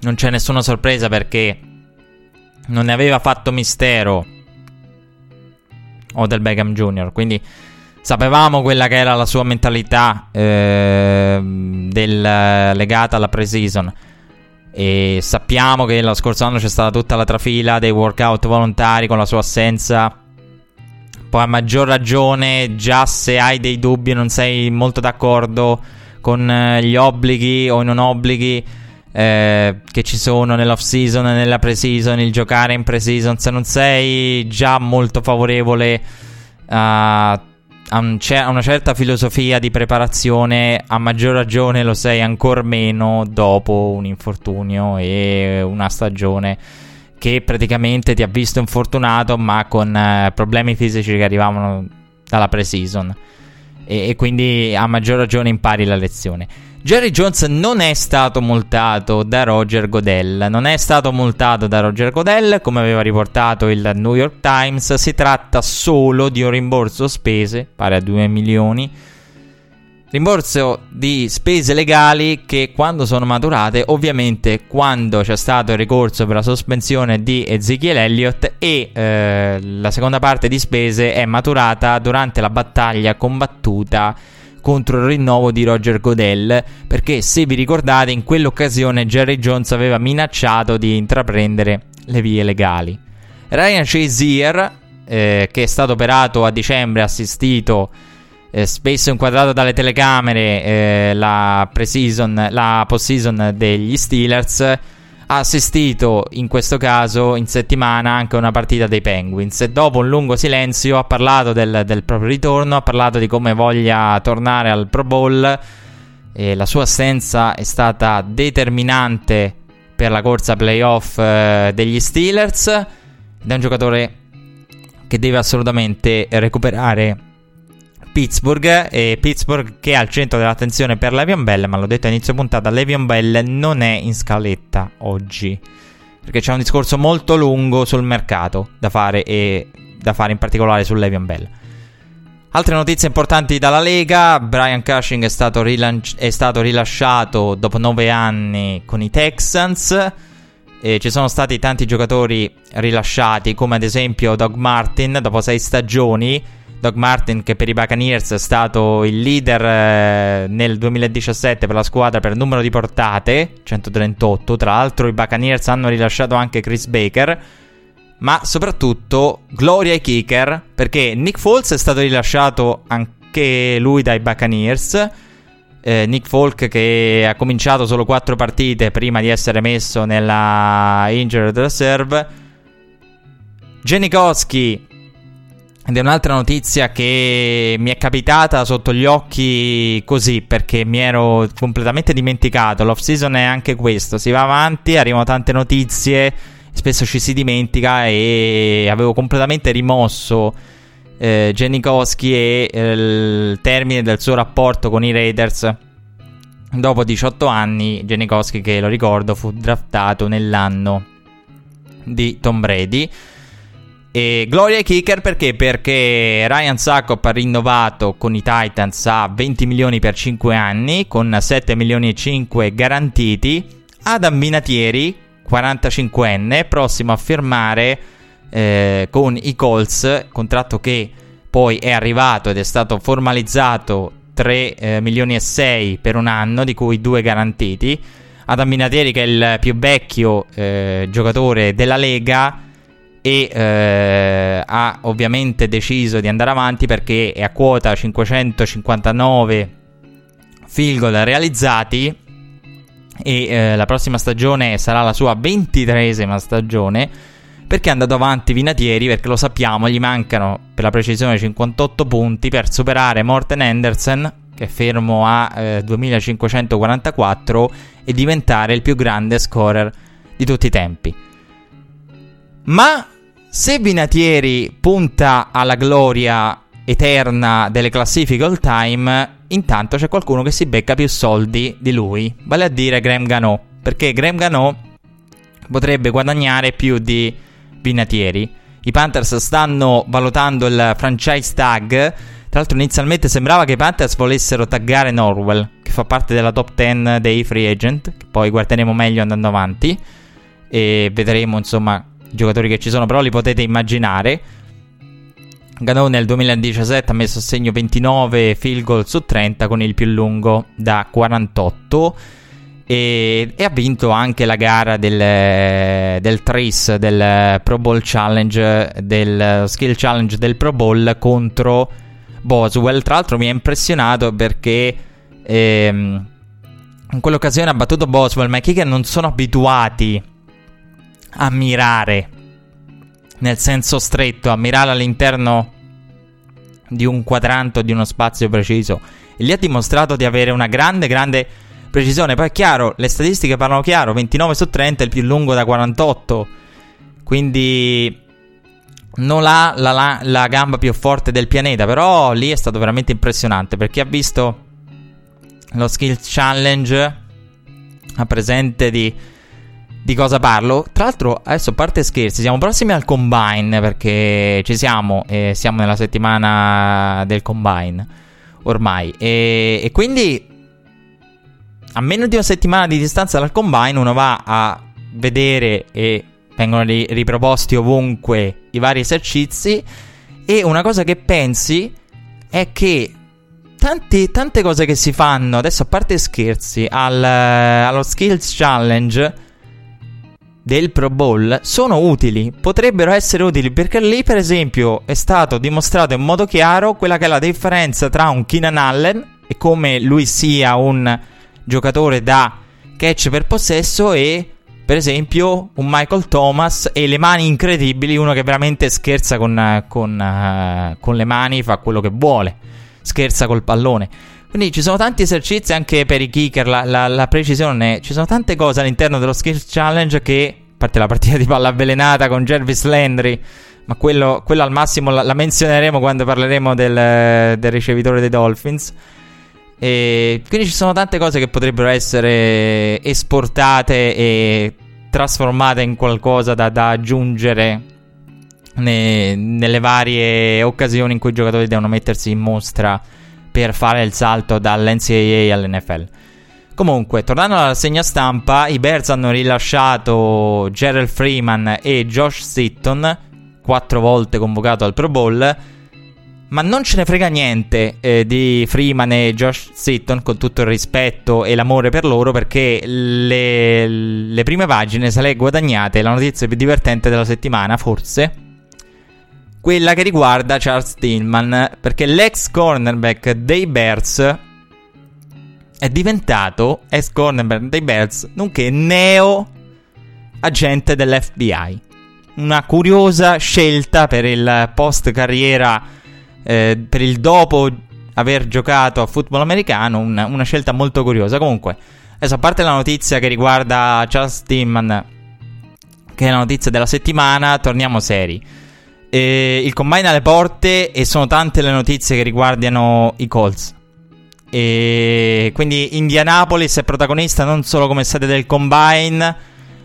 non c'è nessuna sorpresa perché non ne aveva fatto mistero Odell Beckham Jr. Quindi sapevamo quella che era la sua mentalità eh, del, legata alla pre-season. E sappiamo che lo scorso anno c'è stata tutta la trafila dei workout volontari con la sua assenza. Poi a maggior ragione, già se hai dei dubbi e non sei molto d'accordo con eh, gli obblighi o i non obblighi eh, che ci sono nell'off season e nella pre-season, il giocare in pre-season, se non sei già molto favorevole a, a, un, a, una certa filosofia di preparazione, a maggior ragione lo sei ancora meno dopo un infortunio e una stagione che praticamente ti ha visto infortunato ma con eh, problemi fisici che arrivavano dalla pre-season e, e quindi a maggior ragione impari la lezione. Jerry Jones non è stato multato da Roger Godell. Non è stato multato da Roger Godell, come aveva riportato il New York Times. Si tratta solo di un rimborso spese, pari a 2 milioni. Rimborso di spese legali che quando sono maturate, ovviamente quando c'è stato il ricorso per la sospensione di Ezekiel Elliott e eh, la seconda parte di spese è maturata durante la battaglia combattuta contro il rinnovo di Roger Godell, perché se vi ricordate in quell'occasione Jerry Jones aveva minacciato di intraprendere le vie legali. Ryan Shazier, eh, che è stato operato a dicembre, assistito eh, spesso inquadrato dalle telecamere eh, la, la post-season degli Steelers, ha assistito in questo caso in settimana anche a una partita dei Penguins. E dopo un lungo silenzio ha parlato del, del proprio ritorno, ha parlato di come voglia tornare al Pro Bowl e la sua assenza è stata determinante per la corsa playoff eh, degli Steelers. Ed è un giocatore che deve assolutamente recuperare Pittsburgh e Pittsburgh che è al centro dell'attenzione per Levion Bell, ma l'ho detto a inizio puntata, Levion Bell non è in scaletta oggi, perché c'è un discorso molto lungo sul mercato da fare e da fare in particolare su Levion Bell. Altre notizie importanti dalla Lega, Brian Cushing è stato, rilanci- è stato rilasciato dopo nove anni con i Texans. E ci sono stati tanti giocatori rilasciati, come ad esempio Doug Martin, dopo sei stagioni. Doug Martin, che per i Buccaneers è stato il leader eh, nel 2017 per la squadra per numero di portate, 138. Tra l'altro, i Buccaneers hanno rilasciato anche Chris Baker ma soprattutto gloria ai kicker, perché Nick Foles è stato rilasciato anche lui dai Buccaneers. Eh, Nick Folk che ha cominciato solo 4 partite prima di essere messo nella injured reserve. Janikowski ed è un'altra notizia che mi è capitata sotto gli occhi così perché mi ero completamente dimenticato. L'off season è anche questo, si va avanti, arrivano tante notizie spesso ci si dimentica e avevo completamente rimosso eh, Janikowski e eh, il termine del suo rapporto con i Raiders. Dopo 18 anni, Janikowski, che lo ricordo, fu draftato nell'anno di Tom Brady. E gloria ai kicker perché? Perché Ryan Sackop ha rinnovato con i Titans a 20 milioni per 5 anni, con 7 milioni e 5 garantiti. Adam Minatieri, 45enne, prossimo a firmare eh, con i Colts, contratto che poi è arrivato ed è stato formalizzato 3 eh, milioni e 6 per un anno, di cui 2 garantiti. Adam Minatieri che è il più vecchio eh, giocatore della Lega e eh, ha ovviamente deciso di andare avanti perché è a quota 559 field goal realizzati e eh, la prossima stagione sarà la sua ventitresima stagione perché è andato avanti Vinatieri perché lo sappiamo gli mancano per la precisione 58 punti per superare Morten Henderson che è fermo a eh, 2544 e diventare il più grande scorer di tutti i tempi. Ma se Vinatieri punta alla gloria eterna delle classifiche all time intanto c'è qualcuno che si becca più soldi di lui, vale a dire Graham Gano, perché Graham Gano potrebbe guadagnare più di Vinatieri. I Panthers stanno valutando il franchise tag. Tra l'altro, inizialmente sembrava che i Panthers volessero taggare Norwell, che fa parte della top 10 dei free agent. Che poi guarderemo meglio andando avanti. E vedremo, insomma, giocatori che ci sono, però li potete immaginare. Gano nel 2017 ha messo a segno 29 field goal su 30 con il più lungo da 48 e, e ha vinto anche la gara del, del Trace del Pro Bowl Challenge, del Skill Challenge del Pro Bowl contro Boswell. Tra l'altro mi ha impressionato perché ehm, in quell'occasione ha battuto Boswell, ma i kicker non sono abituati a mirare nel senso stretto, a mirare all'interno di un quadrante di uno spazio preciso. E gli ha dimostrato di avere una grande, grande precisione. Poi è chiaro, le statistiche parlano chiaro, 29 su 30 è il più lungo da 48. Quindi non ha la, la, la gamba più forte del pianeta, però lì è stato veramente impressionante perché ha visto lo Skills Challenge a presente di di cosa parlo. Tra l'altro, adesso parte scherzi, siamo prossimi al combine perché ci siamo e siamo nella settimana del combine ormai. E, e, quindi, a meno di una settimana di distanza dal combine, uno va a vedere e vengono ri- riproposti ovunque i vari esercizi. E una cosa che pensi è che tanti, tante cose che si fanno, adesso a parte scherzi, al, allo Skills Challenge del Pro Bowl sono utili, potrebbero essere utili perché lì per esempio è stato dimostrato in modo chiaro quella che è la differenza tra un Keenan Allen e come lui sia un giocatore da catch per possesso e per esempio un Michael Thomas e le mani incredibili, uno che veramente scherza con, con, uh, con le mani, fa quello che vuole, scherza col pallone. Quindi ci sono tanti esercizi anche per i kicker, la, la, la, precisione. Ci sono tante cose all'interno dello Skills Challenge che, a parte la partita di palla avvelenata con Jervis Landry, ma quello, quello al massimo la, la, menzioneremo quando parleremo del, del ricevitore dei Dolphins. E quindi ci sono tante cose che potrebbero essere esportate e trasformate in qualcosa da, da aggiungere ne, nelle varie occasioni in cui i giocatori devono mettersi in mostra per fare il salto dall'NCAA all'NFL. Comunque, tornando alla segna stampa, i Bears hanno rilasciato Gerald Freeman e Josh Sitton, quattro volte convocato al Pro Bowl. Ma non ce ne frega niente eh, di Freeman e Josh Sitton, con tutto il rispetto e l'amore per loro, perché le, le prime pagine se le guadagnate la notizia più divertente della settimana, forse. Quella che riguarda Charles Tillman, perché l'ex cornerback dei Bears è diventato ex cornerback dei Bears, nonché neo agente dell'FBI. Una curiosa scelta per il post carriera, eh, per il dopo aver giocato a football americano, una, una, scelta molto curiosa. Comunque, adesso a parte la notizia che riguarda Charles Tillman, che è la notizia della settimana, torniamo seri. Eh, il combine alle porte e sono tante le notizie che riguardano i Colts. E quindi Indianapolis è protagonista non solo come sede del Combine,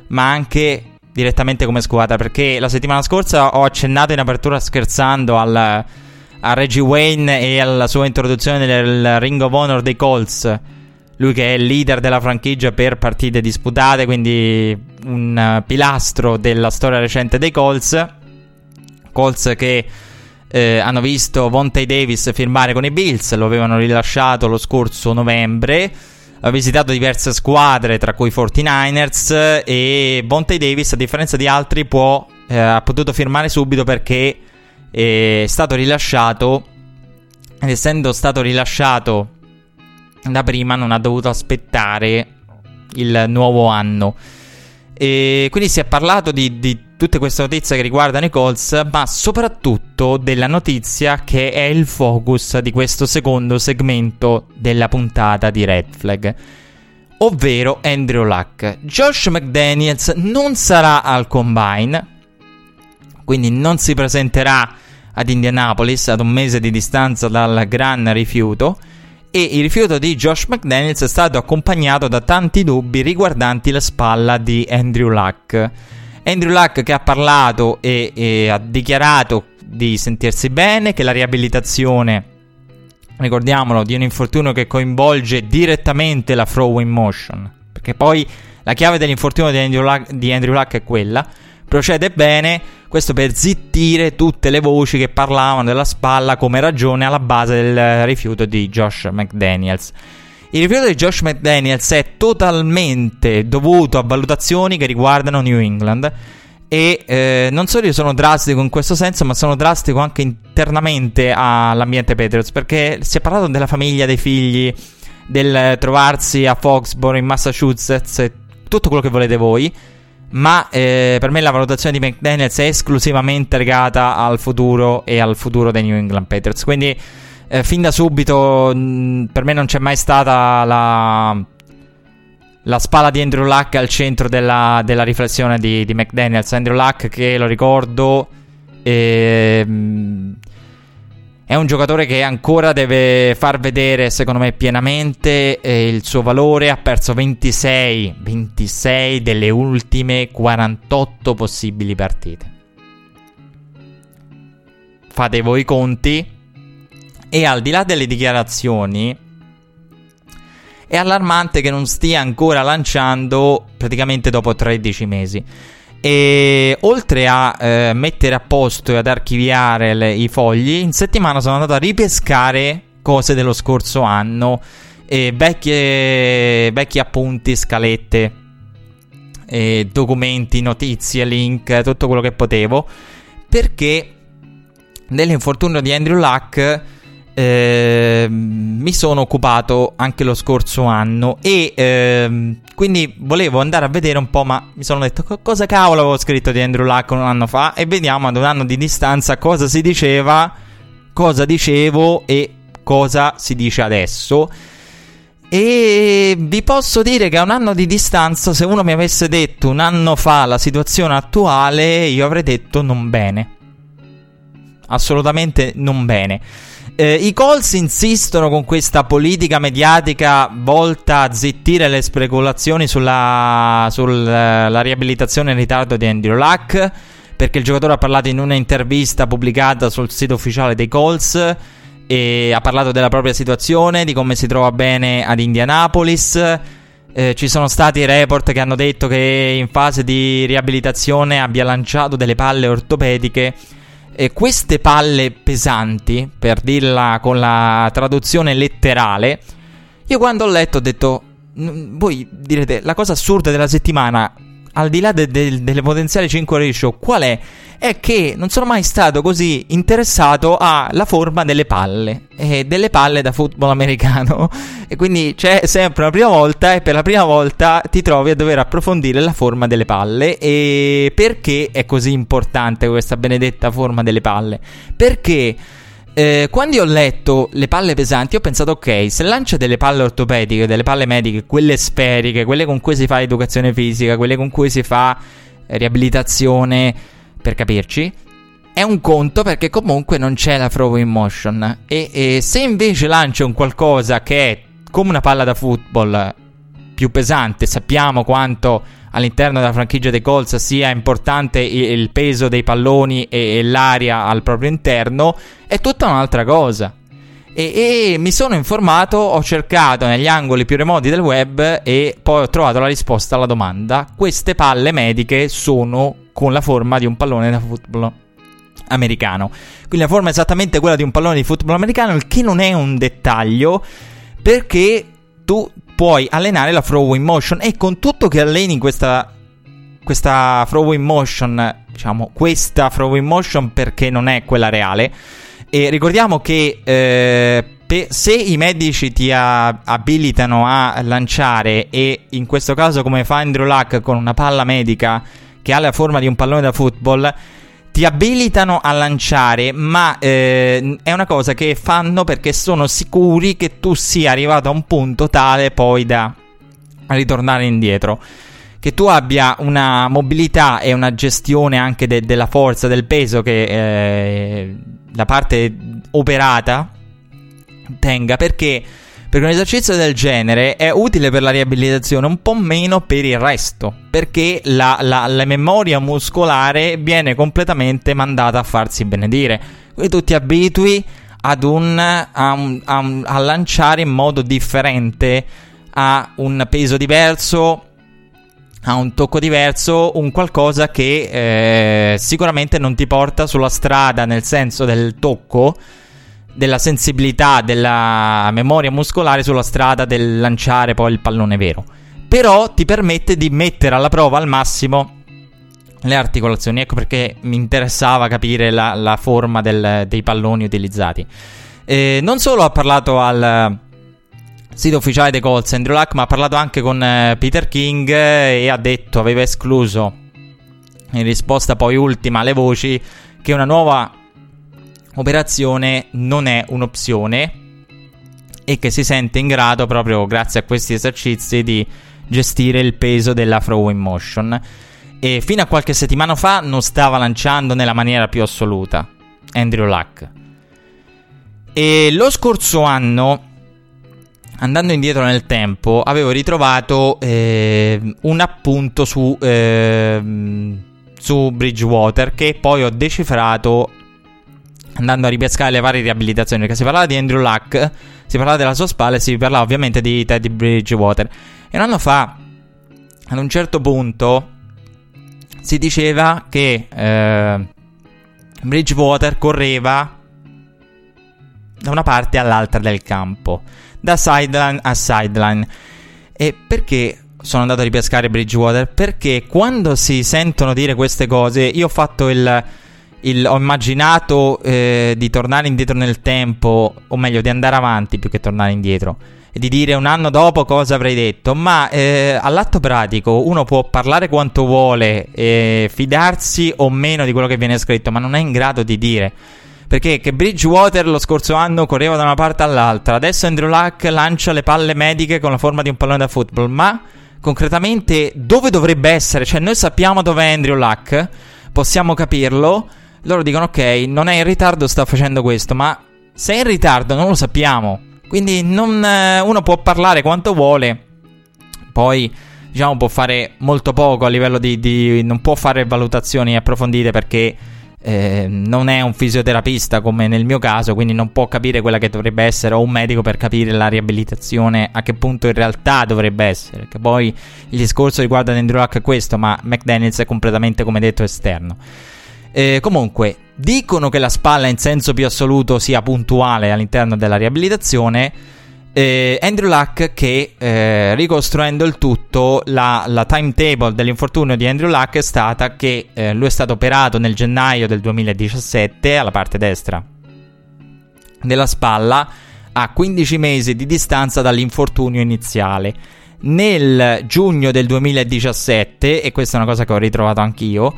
ma anche direttamente come squadra. Perché la settimana scorsa ho accennato in apertura scherzando al, a Reggie Wayne e alla sua introduzione nel Ring of Honor dei Colts. Lui che è il leader della franchigia per partite disputate, quindi un pilastro della storia recente dei Colts. Colts che eh, hanno visto Vontae Davis firmare con i Bills, lo avevano rilasciato lo scorso novembre. Ha visitato diverse squadre, tra cui i 49ers. E Vontae Davis, a differenza di altri, può, eh, ha potuto firmare subito perché è stato rilasciato. Ed essendo stato rilasciato da prima, non ha dovuto aspettare il nuovo anno. E quindi si è parlato di, di tutte queste notizie che riguardano i Colts, ma soprattutto della notizia che è il focus di questo secondo segmento della puntata di Red Flag, ovvero Andrew Luck. Josh McDaniels non sarà al combine, quindi non si presenterà ad Indianapolis ad un mese di distanza dal gran rifiuto. E il rifiuto di Josh McDaniels è stato accompagnato da tanti dubbi riguardanti la spalla di Andrew Luck. Andrew Luck che ha parlato e, e ha dichiarato di sentirsi bene, che la riabilitazione, ricordiamolo, di un infortunio che coinvolge direttamente la throwing motion, perché poi la chiave dell'infortunio di Andrew Luck, di Andrew Luck è quella, procede bene, questo per zittire tutte le voci che parlavano della spalla come ragione alla base del rifiuto di Josh McDaniels. Il rifiuto di Josh McDaniels è totalmente dovuto a valutazioni che riguardano New England. E eh, non solo io sono drastico in questo senso, ma sono drastico anche internamente all'ambiente Patriots. Perché si è parlato della famiglia, dei figli, del trovarsi a Foxborough in Massachusetts, tutto quello che volete voi. Ma eh, per me la valutazione di McDaniels è esclusivamente legata al futuro e al futuro dei New England Patriots. Quindi eh, fin da subito mh, per me non c'è mai stata la, la spalla di Andrew Luck al centro della, della riflessione di, di, McDaniels. Andrew Luck che lo ricordo eh, è un giocatore che ancora deve far vedere secondo me pienamente eh, il suo valore. Ha perso 26, 26 delle ultime 48 possibili partite. Fate voi i conti e al di là delle dichiarazioni, è allarmante che non stia ancora lanciando praticamente dopo 13 mesi. E oltre a eh, mettere a posto e ad archiviare le, i fogli, in settimana sono andato a ripescare cose dello scorso anno, e vecchie, vecchi appunti, scalette, documenti, notizie, link, tutto quello che potevo, perché dell'infortunio di Andrew Luck eh, mi sono occupato anche lo scorso anno e eh, quindi volevo andare a vedere un po', ma mi sono detto cosa cavolo avevo scritto di Andrew Luck un anno fa e vediamo ad un anno di distanza cosa si diceva, cosa dicevo e cosa si dice adesso. E vi posso dire che a un anno di distanza, se uno mi avesse detto un anno fa la situazione attuale, io avrei detto non bene. Assolutamente non bene. Eh, I Colts insistono con questa politica mediatica volta a zittire le speculazioni sulla, sulla riabilitazione in ritardo di Andrew Luck perché il giocatore ha parlato in una intervista pubblicata sul sito ufficiale dei Colts e ha parlato della propria situazione, di come si trova bene ad Indianapolis. Eh, ci sono stati report che hanno detto che in fase di riabilitazione abbia lanciato delle palle ortopediche. E queste palle pesanti, per dirla con la traduzione letterale, io quando ho letto ho detto, voi direte, la cosa assurda della settimana al di là de- de- delle potenziali 5 ratio, qual è? È che non sono mai stato così interessato alla forma delle palle, e delle palle da football americano. e quindi c'è sempre una prima volta e per la prima volta ti trovi a dover approfondire la forma delle palle. E perché è così importante questa benedetta forma delle palle? Perché eh, quando io ho letto le palle pesanti, ho pensato, ok, se lancia delle palle ortopediche, delle palle mediche, quelle sferiche, quelle con cui si fa educazione fisica, quelle con cui si fa riabilitazione, per capirci, è un conto perché comunque non c'è la throw in motion. E, e se invece lancia un qualcosa che è come una palla da football più pesante, sappiamo quanto all'interno della franchigia dei Colts sia importante il peso dei palloni e, l'aria al proprio interno, è tutta un'altra cosa. E, e, mi sono informato, ho cercato negli angoli più remoti del web e poi ho trovato la risposta alla domanda. Queste palle mediche sono con la forma di un pallone da football americano. Quindi la forma è esattamente quella di un pallone di football americano, il che non è un dettaglio perché tu puoi allenare la throw in motion e con tutto che alleni questa questa throw in motion, diciamo questa throw in motion perché non è quella reale. E ricordiamo che eh, se i medici ti abilitano a lanciare e in questo caso come fa Andrew Luck con una palla medica che ha la forma di un pallone da football, ti abilitano a lanciare, ma eh, è una cosa che fanno perché sono sicuri che tu sia arrivato a un punto tale poi da ritornare indietro. Che tu abbia una mobilità e una gestione anche de- della forza, del peso che eh, la parte operata tenga perché perché un esercizio del genere è utile per la riabilitazione, un po' meno per il resto, perché la, la, la memoria muscolare viene completamente mandata a farsi benedire. Quindi tu ti abitui ad un, a, un, a, un, a lanciare in modo differente, a un peso diverso, a un tocco diverso, un qualcosa che eh, sicuramente non ti porta sulla strada nel senso del tocco della sensibilità, della memoria muscolare sulla strada del lanciare poi il pallone vero. Però ti permette di mettere alla prova al massimo le articolazioni. Ecco perché mi interessava capire la, la forma del, dei palloni utilizzati. Eh, non solo ha parlato al sito ufficiale dei Colts Andrew Luck, ma ha parlato anche con eh, Peter King eh, e ha detto, aveva escluso in risposta poi ultima alle voci, che una nuova operazione non è un'opzione e che si sente in grado proprio grazie a questi esercizi di gestire il peso della throw in motion. E fino a qualche settimana fa non stava lanciando nella maniera più assoluta Andrew Luck. E lo scorso anno, andando indietro nel tempo, avevo ritrovato eh, un appunto su, eh, su Bridgewater che poi ho decifrato andando a ripescare le varie riabilitazioni, perché si parlava di Andrew Luck, si parlava della sua spalla e si parlava ovviamente di Teddy Bridgewater. E un anno fa, ad un certo punto, si diceva che eh, Bridgewater correva da una parte all'altra del campo, da sideline a sideline. E perché sono andato a ripescare Bridgewater? Perché quando si sentono dire queste cose, io ho fatto il il, ho immaginato eh, di tornare indietro nel tempo, o meglio, di andare avanti più che tornare indietro. E di dire un anno dopo cosa avrei detto. Ma eh, all'atto pratico uno può parlare quanto vuole, eh, fidarsi o meno di quello che viene scritto, ma non è in grado di dire. Perché che Bridgewater lo scorso anno correva da una parte all'altra, adesso Andrew Luck lancia le palle mediche con la forma di un pallone da football, ma concretamente dove dovrebbe essere? Cioè noi sappiamo dove è Andrew Luck, possiamo capirlo, loro dicono ok, non è in ritardo, sta facendo questo, ma se è in ritardo non lo sappiamo. Quindi non, eh, uno può parlare quanto vuole, poi diciamo può fare molto poco a livello di, di non può fare valutazioni approfondite perché eh, non è un fisioterapista come nel mio caso, quindi non può capire quella che dovrebbe essere o un medico per capire la riabilitazione a che punto in realtà dovrebbe essere. Che poi il discorso riguarda Andrew Luck è questo, ma McDaniels è completamente, come detto, esterno. Eh, comunque, dicono che la spalla in senso più assoluto sia puntuale all'interno della riabilitazione. Eh, Andrew Luck che eh, ricostruendo il tutto la, la, timetable dell'infortunio di Andrew Luck è stata che eh, lui è stato operato nel gennaio del 2017 alla parte destra della spalla a 15 mesi di distanza dall'infortunio iniziale. Nel giugno del 2017 e questa è una cosa che ho ritrovato anch'io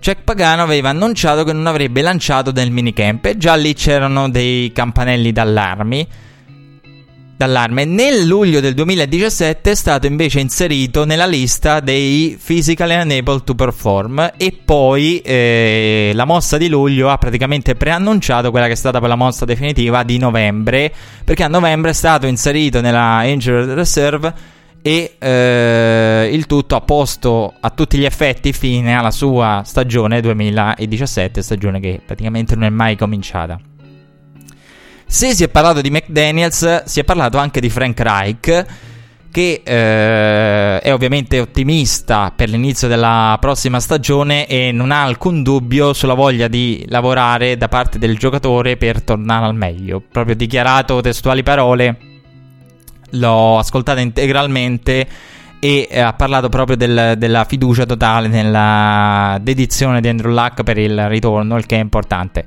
Jack Pagano aveva annunciato che non avrebbe lanciato nel minicamp e già lì c'erano dei campanelli d'allarme d'allarme. Nel luglio del 2017 è stato invece inserito nella lista dei physically unable to perform e poi eh, la mossa di luglio ha praticamente preannunciato quella che è stata poi la mossa definitiva di novembre, perché a novembre è stato inserito nella injured reserve e eh, il tutto ha posto a tutti gli effetti fine alla sua stagione 2017, stagione che praticamente non è mai cominciata. Se si è parlato di McDaniels, si è parlato anche di Frank Reich, che eh, è ovviamente ottimista per l'inizio della prossima stagione e non ha alcun dubbio sulla voglia di lavorare da parte del giocatore per tornare al meglio. Proprio dichiarato testuali parole, l'ho ascoltata integralmente e eh, ha parlato proprio del, della fiducia totale nella dedizione di Andrew Luck per il ritorno, il che è importante.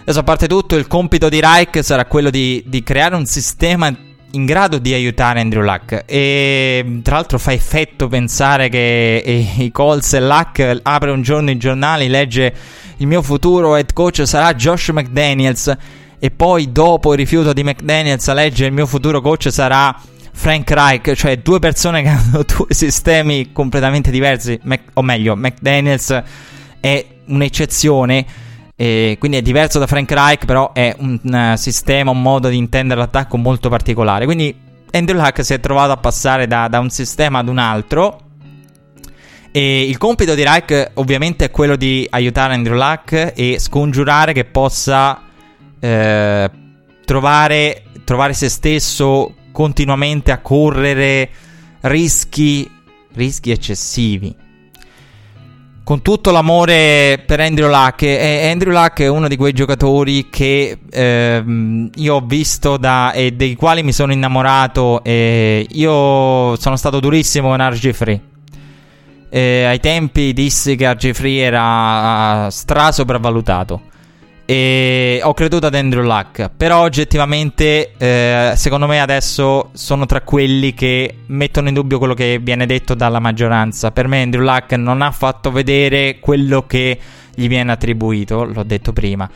Adesso, a parte tutto, il compito di Reich sarà quello di, di creare un sistema in grado di aiutare Andrew Luck. E tra l'altro fa effetto pensare che i, i Colts e Luck apre un giorno i giornali, legge il mio futuro head coach sarà Josh McDaniels. E poi, dopo il rifiuto di McDaniels, legge il mio futuro coach sarà Frank Reich, cioè due persone che hanno due sistemi completamente diversi. Mac, o meglio, McDaniels è un'eccezione quindi è diverso da Frank Reich, però è un uh, sistema, un modo di intendere l'attacco molto particolare. Quindi Andrew Luck si è trovato a passare da, da un sistema ad un altro. E il compito di Reich ovviamente è quello di aiutare Andrew Luck e scongiurare che possa eh, trovare, trovare se stesso continuamente a correre rischi, rischi eccessivi con tutto l'amore per Andrew Luck, e Andrew Luck è uno di quei giocatori che ehm, io ho visto da, e dei quali mi sono innamorato. E io sono stato durissimo con RG Free. E ai tempi dissi che RG Free era stra sopravvalutato. E ho creduto ad Andrew Luck. Però oggettivamente, eh, secondo me adesso sono tra quelli che mettono in dubbio quello che viene detto dalla maggioranza. Per me Andrew Luck non ha fatto vedere quello che gli viene attribuito, l'ho detto prima.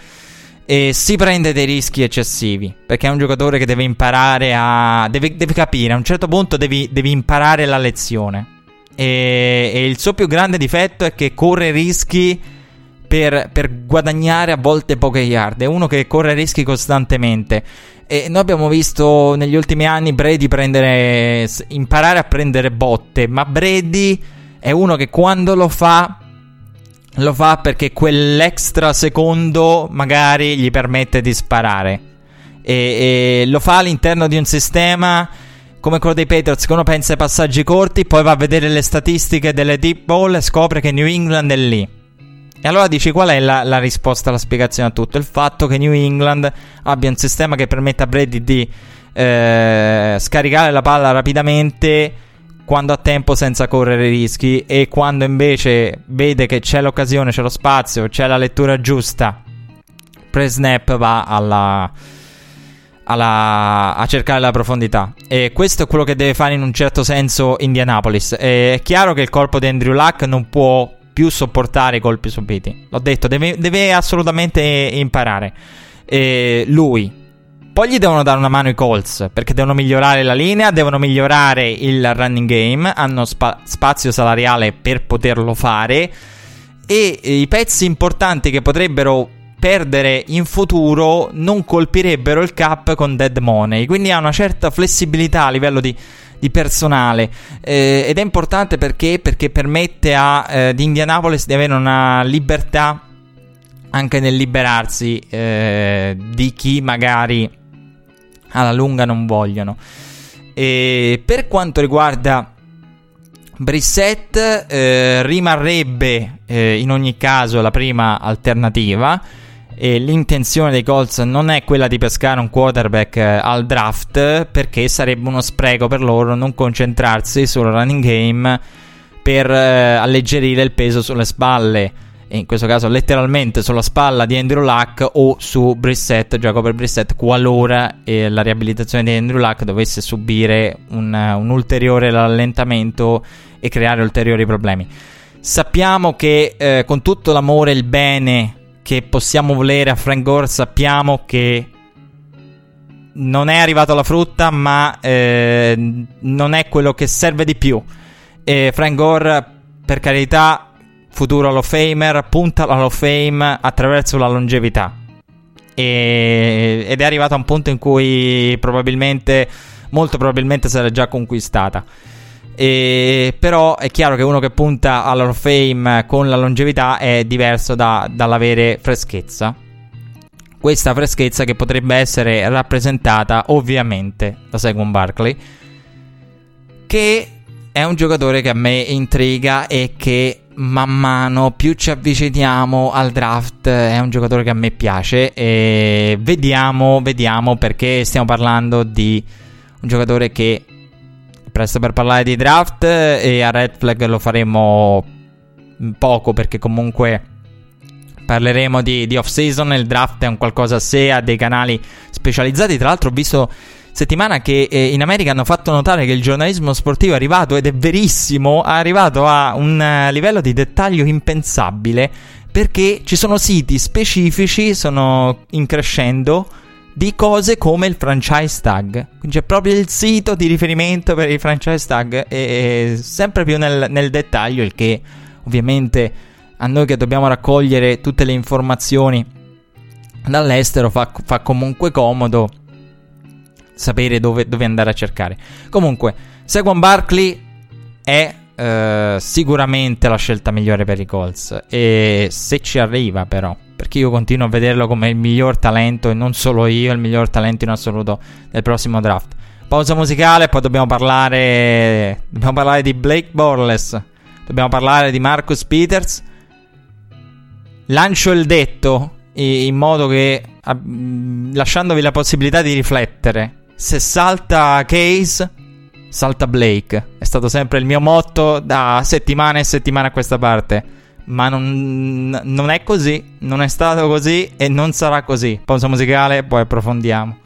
E si prende dei rischi eccessivi. Perché è un giocatore che deve imparare a. deve, deve capire. A un certo punto devi, devi imparare la lezione. E, e il suo più grande difetto è che corre rischi per, per guadagnare a volte poche yard. È uno che corre rischi costantemente. E noi abbiamo visto negli ultimi anni Brady prendere, imparare a prendere botte, ma Brady è uno che quando lo fa lo fa perché quell'extra secondo magari gli permette di sparare. E, e, lo fa all'interno di un sistema come quello dei Patriots che uno pensa ai passaggi corti, poi va a vedere le statistiche delle deep ball e scopre che New England è lì. E allora dici qual è la, la, risposta, la spiegazione a tutto? Il fatto che New England abbia un sistema che permette a Brady di eh, scaricare la palla rapidamente quando ha tempo senza correre rischi e quando invece vede che c'è l'occasione, c'è lo spazio, c'è la lettura giusta, pre-snap va alla, alla, a cercare la profondità. E questo è quello che deve fare in un certo senso Indianapolis. E è chiaro che il corpo di Andrew Luck non può più sopportare i colpi subiti. L'ho detto, deve, deve assolutamente imparare. E lui. Poi gli devono dare una mano i Colts perché devono migliorare la linea, devono migliorare il running game, hanno spa- spazio salariale per poterlo fare e i pezzi importanti che potrebbero perdere in futuro non colpirebbero il cap con dead money, quindi ha una certa flessibilità a livello di di personale eh, ed è importante perché, perché permette a eh, di Indianapolis di avere una libertà anche nel liberarsi eh, di chi magari alla lunga non vogliono. E per quanto riguarda Brissett, eh, rimarrebbe eh, in ogni caso la prima alternativa. E l'intenzione dei Colts non è quella di pescare un quarterback eh, al draft perché sarebbe uno spreco per loro non concentrarsi sul running game per eh, alleggerire il peso sulle spalle in questo caso letteralmente sulla spalla di Andrew Luck o su Brissett, Jacob Brissett, qualora eh, la riabilitazione di Andrew Luck dovesse subire un, un ulteriore rallentamento e creare ulteriori problemi. Sappiamo che eh, con tutto l'amore e il bene che possiamo volere a Frank Gore, sappiamo che non è arrivato la frutta, ma eh, non è quello che serve di più. E Frank Gore, per carità, futuro Hall of Famer, punta alla Hall of Fame attraverso la longevità. E, ed è arrivato a un punto in cui probabilmente, molto probabilmente sarà già conquistata. E, però è chiaro che uno che punta alla Hall of Fame con la longevità è diverso da, dall'avere freschezza. Questa freschezza che potrebbe essere rappresentata ovviamente da Saquon Barkley, che è un giocatore che a me intriga e che man mano più ci avviciniamo al draft è un giocatore che a me piace e vediamo, vediamo perché stiamo parlando di un giocatore che presto per parlare di draft e a Red Flag lo faremo poco perché comunque parleremo di, di off season il draft è un qualcosa a sé ha dei canali specializzati. Tra l'altro ho visto settimana che eh, in America hanno fatto notare che il giornalismo sportivo è arrivato, ed è verissimo, è arrivato a un uh, livello di dettaglio impensabile perché ci sono siti specifici, sono in crescendo, di cose come il franchise tag. Quindi c'è proprio il sito di riferimento per il franchise tag e, sempre più nel, nel dettaglio, il che ovviamente a noi che dobbiamo raccogliere tutte le informazioni dall'estero fa, fa comunque comodo sapere dove, dove andare a cercare. Comunque, Saquon Barkley è Uh, sicuramente la scelta migliore per i Colts. E se ci arriva, però, perché io continuo a vederlo come il miglior talento, e non solo io, il miglior talento in assoluto del prossimo draft. Pausa musicale, poi dobbiamo parlare. Dobbiamo parlare di Blake Borles. Dobbiamo parlare di Marcus Peters. Lancio il detto in modo che, lasciandovi la possibilità di riflettere se salta Case, salta Blake. È stato sempre il mio motto da settimane e settimane a questa parte. Ma non, non è così, non è stato così e non sarà così. Pausa musicale, poi approfondiamo.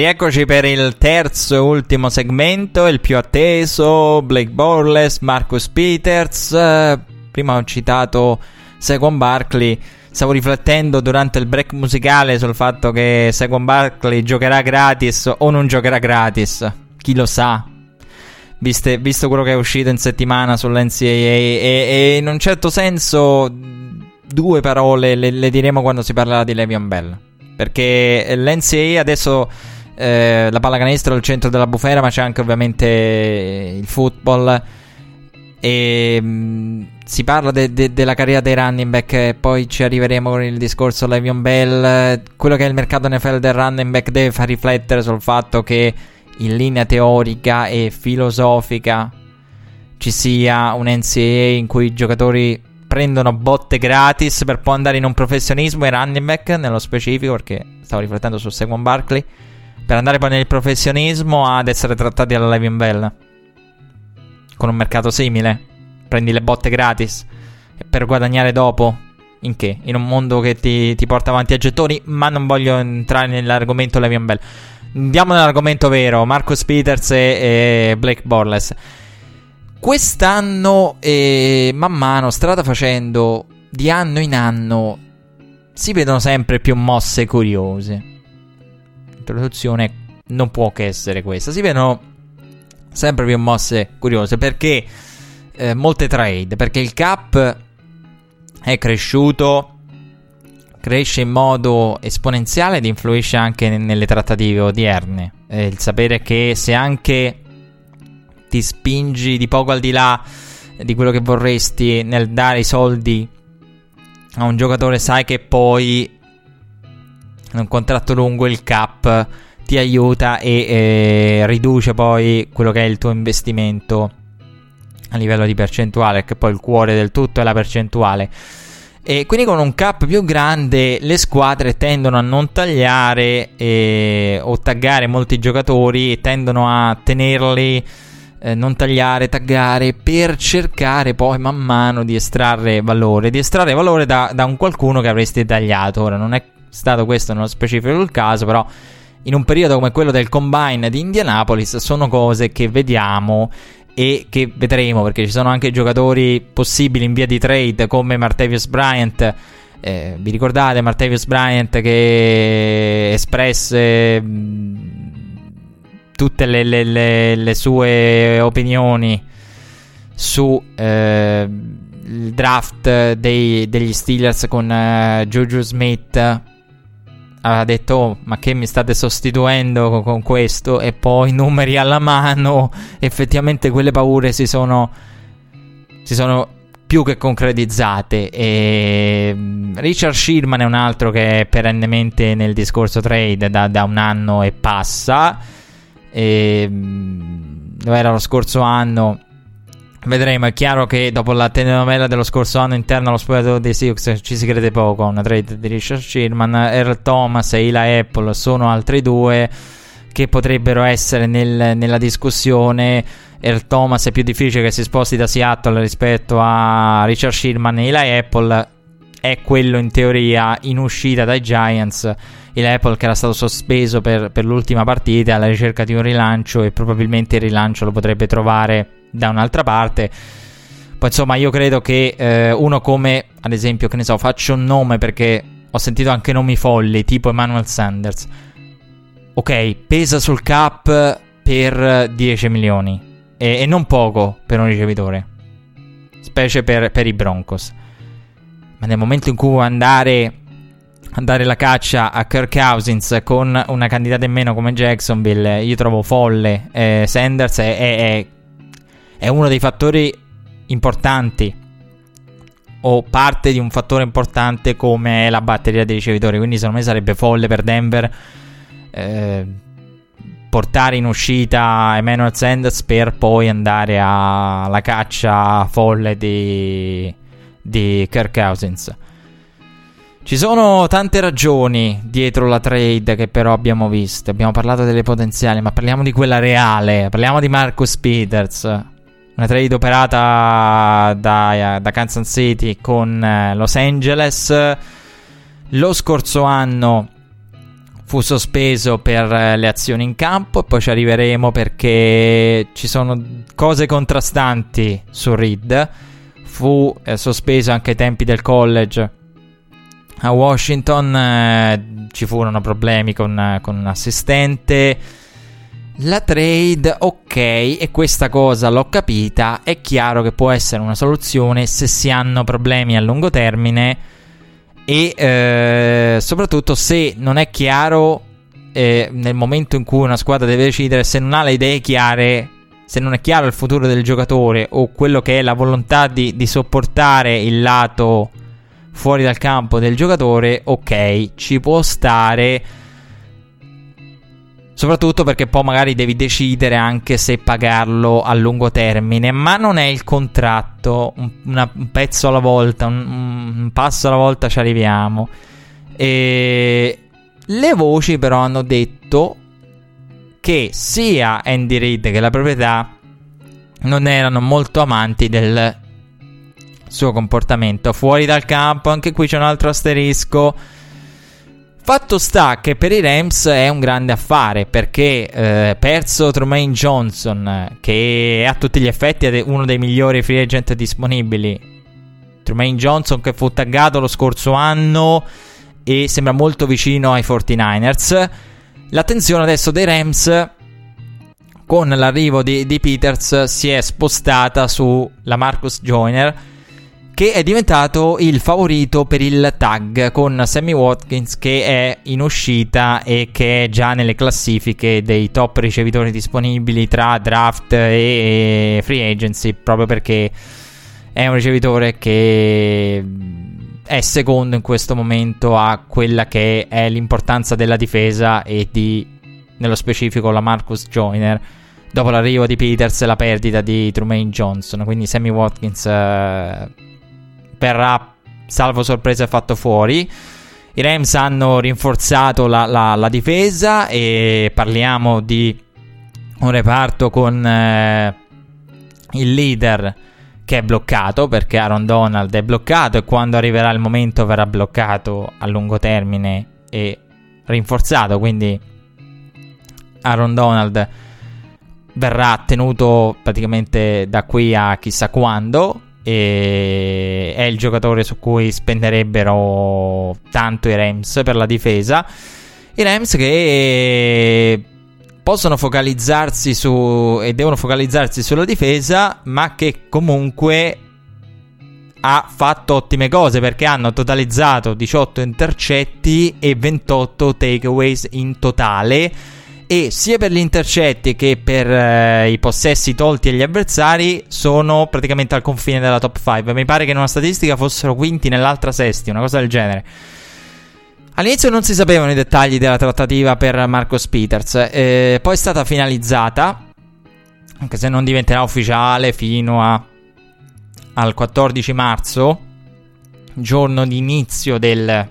Rieccoci per il terzo e ultimo segmento, il più atteso, Blake Borles, Marcus Peters. Prima ho citato Saquon Barkley. Stavo riflettendo durante il break musicale sul fatto che Saquon Barkley giocherà gratis o non giocherà gratis. Chi lo sa? Viste, visto quello che è uscito in settimana sull'NCAA e, e in un certo senso due parole le, le diremo quando si parlerà di Le'Veon Bell. Perché l'NCAA adesso eh, la pallacanestro al centro della bufera, ma c'è anche ovviamente il football. E mh, mm, si parla de- de- della carriera dei running back. Poi ci arriveremo con il discorso Levion Bell. Quello che è il mercato NFL del running back deve far riflettere sul fatto che in linea teorica e filosofica ci sia un NCAA in cui i giocatori prendono botte gratis per poi andare in un professionismo e running back nello specifico perché stavo riflettendo su Saquon Barkley per andare poi nel professionismo ad essere trattati alla Living Bell. Con un mercato simile. Prendi le botte gratis. Per guadagnare dopo. In che? In un mondo che ti, ti porta avanti a gettoni. Ma non voglio entrare nell'argomento Levian Bell. Andiamo nell'argomento vero. Marcus Peters e, e Blake Borles. Quest'anno, eh, man mano, strada facendo, di anno in anno, si vedono sempre più mosse curiose introduzione non può che essere questa. Si vedono sempre più mosse curiose perché eh, molte trade, perché il cap è cresciuto, cresce in modo esponenziale ed influisce anche nelle trattative odierne. Eh, il sapere che se anche ti spingi di poco al di là di quello che vorresti nel dare i soldi a un giocatore, sai che poi un contratto lungo il cap ti aiuta e eh, riduce poi quello che è il tuo investimento a livello di percentuale, che poi il cuore del tutto è la percentuale. E quindi con un cap più grande le squadre tendono a non tagliare eh, o taggare molti giocatori e tendono a tenerli, eh, non tagliare, taggare per cercare poi man mano di estrarre valore, di estrarre valore da, da un qualcuno che avresti tagliato. Ora non è stato questo nello specifico il caso, però in un periodo come quello del combine di Indianapolis sono cose che vediamo e che vedremo perché ci sono anche giocatori possibili in via di trade come Martavius Bryant. Eh, vi ricordate Martavius Bryant che espresse tutte le, le, le, le, sue opinioni su eh, il draft dei, degli Steelers con eh, Juju Smith aveva detto oh, ma che mi state sostituendo con, questo? E poi numeri alla mano effettivamente quelle paure si sono si sono più che concretizzate. E mm, Richard Sherman è un altro che è perennemente nel discorso trade da, da un anno e passa. E mm, dove era lo scorso anno Vedremo, è chiaro che dopo la telenovela dello scorso anno interno allo spogliatoio dei Sioux ci si crede poco una trade di Richard Sherman, Earl Thomas e Eli Apple sono altri due che potrebbero essere nel, nella discussione. Earl Thomas è più difficile che si sposti da Seattle rispetto a Richard Sherman e Eli Apple è quello in teoria in uscita dai Giants. Eli Apple che era stato sospeso per, per l'ultima partita alla ricerca di un rilancio e probabilmente il rilancio lo potrebbe trovare da un'altra parte. Poi insomma io credo che eh, uno come, ad esempio, che ne so, faccio un nome perché ho sentito anche nomi folli, tipo Emmanuel Sanders. Ok, pesa sul cap per 10 milioni. E, e non poco per un ricevitore. Specie per, per, i Broncos. Ma nel momento in cui vuoi andare a dare la caccia a Kirk Cousins con una candidata in meno come Jacksonville, io trovo folle. Eh, Sanders è, è, è è uno dei fattori importanti o parte di un fattore importante come la batteria dei ricevitori. Quindi, secondo me sarebbe folle per Denver eh, portare in uscita Emmanuel Sanders per poi andare alla caccia folle di, di Kirk Cousins. Ci sono tante ragioni dietro la trade che però abbiamo visto. Abbiamo parlato delle potenziali, ma parliamo di quella reale. Parliamo di Marcus Peters. Una trade operata da, da Kansas City con eh, Los Angeles. Lo scorso anno fu sospeso per eh, le azioni in campo e poi ci arriveremo perché ci sono cose contrastanti su Reed. Fu eh, sospeso anche ai tempi del college a Washington, eh, ci furono problemi con, con un assistente. La trade, ok, e questa cosa l'ho capita, è chiaro che può essere una soluzione se si hanno problemi a lungo termine e eh, soprattutto se non è chiaro eh, nel momento in cui una squadra deve decidere, se non ha le idee chiare, se non è chiaro il futuro del giocatore o quello che è la volontà di, di sopportare il lato fuori dal campo del giocatore, ok, ci può stare. Soprattutto perché poi magari devi decidere anche se pagarlo a lungo termine, ma non è il contratto, un, una, un pezzo alla volta, un, un, passo alla volta ci arriviamo. E le voci però hanno detto che sia Andy Reid che la proprietà non erano molto amanti del suo comportamento fuori dal campo. Anche qui c'è un altro asterisco Fatto sta che per i Rams è un grande affare perché eh, perso Trumaine Johnson, che è a tutti gli effetti uno dei migliori free agent disponibili. Trumaine Johnson che fu taggato lo scorso anno e sembra molto vicino ai 49ers. L'attenzione adesso dei Rams con l'arrivo di, di Peters si è spostata su la Marcus Joyner che è diventato il favorito per il tag con Sammy Watkins che è in uscita e che è già nelle classifiche dei top ricevitori disponibili tra draft e free agency proprio perché è un ricevitore che è secondo in questo momento a quella che è l'importanza della difesa e di nello specifico la Marcus Joyner. Dopo l'arrivo di Peters e la perdita di Trumaine Johnson. Quindi Sammy Watkins eh, verrà, salvo sorpresa, fatto fuori. I Rams hanno rinforzato la, la, la difesa e parliamo di un reparto con eh, il leader che è bloccato perché Aaron Donald è bloccato e quando arriverà il momento verrà bloccato a lungo termine e rinforzato quindi Aaron Donald verrà tenuto praticamente da qui a chissà quando e è il giocatore su cui spenderebbero tanto i Rams per la difesa. I Rams che possono focalizzarsi su e devono focalizzarsi sulla difesa, ma che comunque ha fatto ottime cose perché hanno totalizzato 18 intercetti e 28 takeaways in totale e sia per gli intercetti che per eh, i possessi tolti agli avversari sono praticamente al confine della top 5. Mi pare che in una statistica fossero quinti nell'altra sesti, una cosa del genere. All'inizio non si sapevano i dettagli della trattativa per Marcos Peters, eh, poi è stata finalizzata, anche se non diventerà ufficiale fino a, al 14 marzo, giorno di inizio del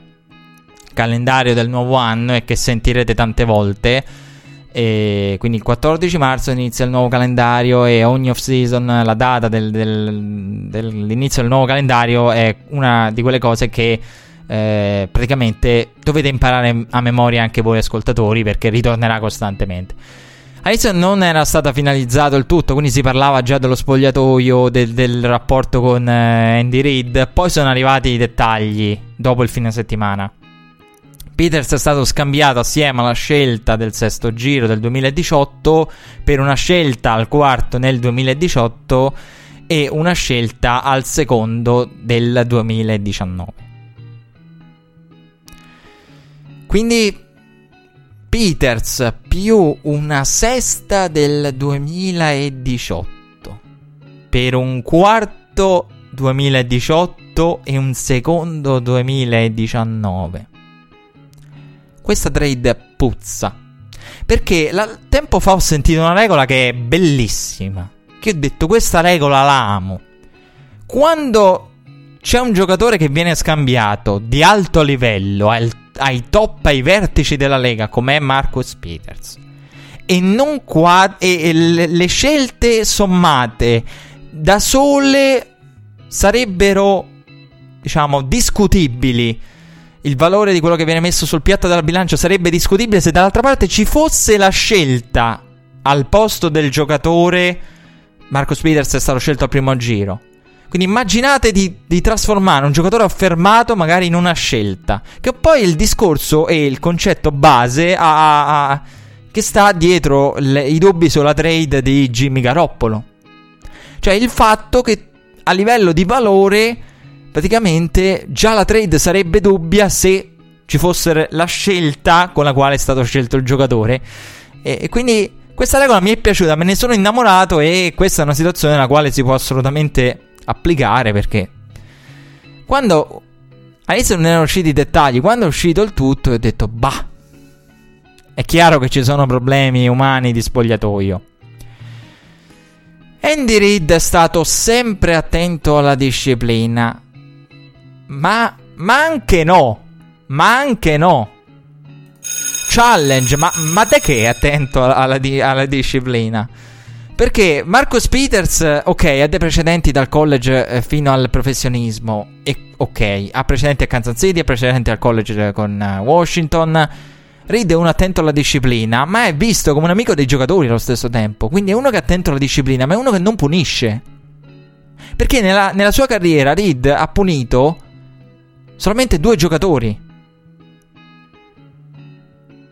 calendario del nuovo anno e che sentirete tante volte. E quindi il 14 marzo inizia il nuovo calendario e ogni off season la data del, del, dell'inizio del nuovo calendario è una di quelle cose che eh, praticamente dovete imparare a memoria anche voi ascoltatori perché ritornerà costantemente. All'inizio non era stato finalizzato il tutto, quindi si parlava già dello spogliatoio, del, del rapporto con eh, Andy Reid, poi sono arrivati i dettagli dopo il fine settimana. Peters è stato scambiato assieme alla scelta del sesto giro del 2018 per una scelta al quarto nel 2018 e una scelta al secondo del 2019. Quindi Peters più una sesta del 2018 per un quarto 2018 e un secondo 2019 questa trade puzza. Perché la, tempo fa ho sentito una regola che è bellissima. Che ho detto, questa regola la amo. Quando c'è un giocatore che viene scambiato di alto livello al, ai top, ai vertici della lega, come è Marcus Peters, e, non qua, e, e le scelte sommate da sole sarebbero, diciamo, discutibili il valore di quello che viene messo sul piatto della bilancia sarebbe discutibile se dall'altra parte ci fosse la scelta al posto del giocatore. Marcus Peters è stato scelto al primo giro. Quindi immaginate di, di, trasformare un giocatore affermato magari in una scelta. Che poi il discorso e il concetto base a, a, che sta dietro le, i dubbi sulla trade di Jimmy Garoppolo. Cioè il fatto che a livello di valore praticamente già la trade sarebbe dubbia se ci fosse la scelta con la quale è stato scelto il giocatore. E, e quindi questa regola mi è piaciuta, me ne sono innamorato e questa è una situazione nella quale si può assolutamente applicare perché quando all'inizio non erano usciti i dettagli, quando è uscito il tutto ho detto bah, è chiaro che ci sono problemi umani di spogliatoio. Andy Reid è stato sempre attento alla disciplina, ma, ma anche no, ma anche no. Challenge, ma, ma te che è attento alla, alla, alla disciplina? Perché Marcus Peters, ok, ha dei precedenti dal college eh, fino al professionismo. E ok, ha precedenti a Kansas City, ha precedenti al college con uh, Washington. Reed è uno attento alla disciplina, ma è visto come un amico dei giocatori allo stesso tempo. Quindi è uno che è attento alla disciplina, ma è uno che non punisce. Perché nella, nella sua carriera Reed ha punito solamente due giocatori.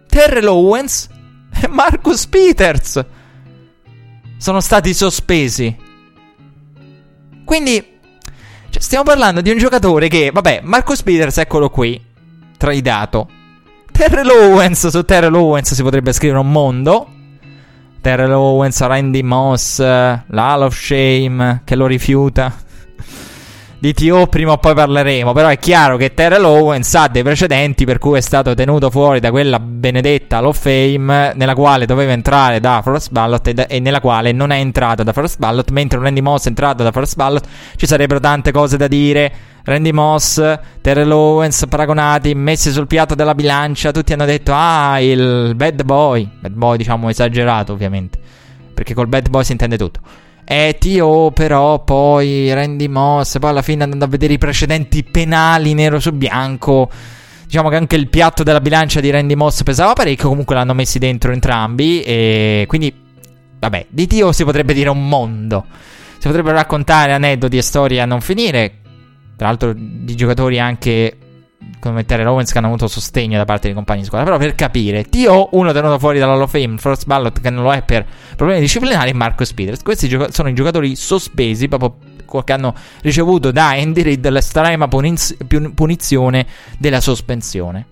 Terrell Owens e Marcus Peters sono stati sospesi. Quindi, cioè, stiamo parlando di un giocatore che, vabbè, Marcus Peters, eccolo qui, traidato. Terrell Owens, su Terrell Owens si potrebbe scrivere un mondo. Terrell Owens, Randy Moss, l'Hall of Shame, che lo rifiuta. Di TO prima o poi parleremo. Però è chiaro che Terrell Owens ha dei precedenti per cui è stato tenuto fuori da quella benedetta Hall of Fame nella quale doveva entrare da First Ballot e, da, e nella quale non è entrato da First Ballot. Mentre Randy Moss è entrato da First Ballot, ci sarebbero tante cose da dire. Randy Moss, Terrell Owens paragonati, messi sul piatto della bilancia. Tutti hanno detto: Ah, il bad boy. Bad boy, diciamo esagerato, ovviamente. Perché col bad boy si intende tutto. E T.O. però poi Randy Moss, poi alla fine andando a vedere i precedenti penali nero su bianco. Diciamo che anche il piatto della bilancia di Randy Moss pesava parecchio, comunque l'hanno messi dentro entrambi. E quindi, vabbè, di T.O. si potrebbe dire un mondo. Si potrebbero raccontare aneddoti e storie a non finire. Tra l'altro, di giocatori anche come Terrell Owens che hanno avuto sostegno da parte dei compagni di squadra. Però per capire, T.O. uno tenuto fuori dall'Hall of Fame, First Ballot che non lo è per problemi disciplinari, e Marcus Peters. Questi gioca- sono i giocatori sospesi proprio che hanno ricevuto da Andy Reid l'estrema puniz- punizione della sospensione.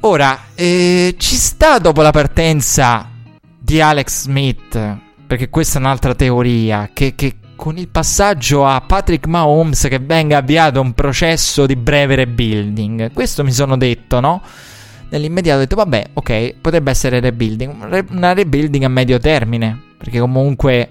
Ora, eh, ci sta dopo la partenza di Alex Smith, perché questa è un'altra teoria, che, che con il passaggio a Patrick Mahomes che venga avviato un processo di breve rebuilding. Questo mi sono detto, no? Nell'immediato ho detto, vabbè, ok, potrebbe essere rebuilding. Una rebuilding a medio termine. Perché comunque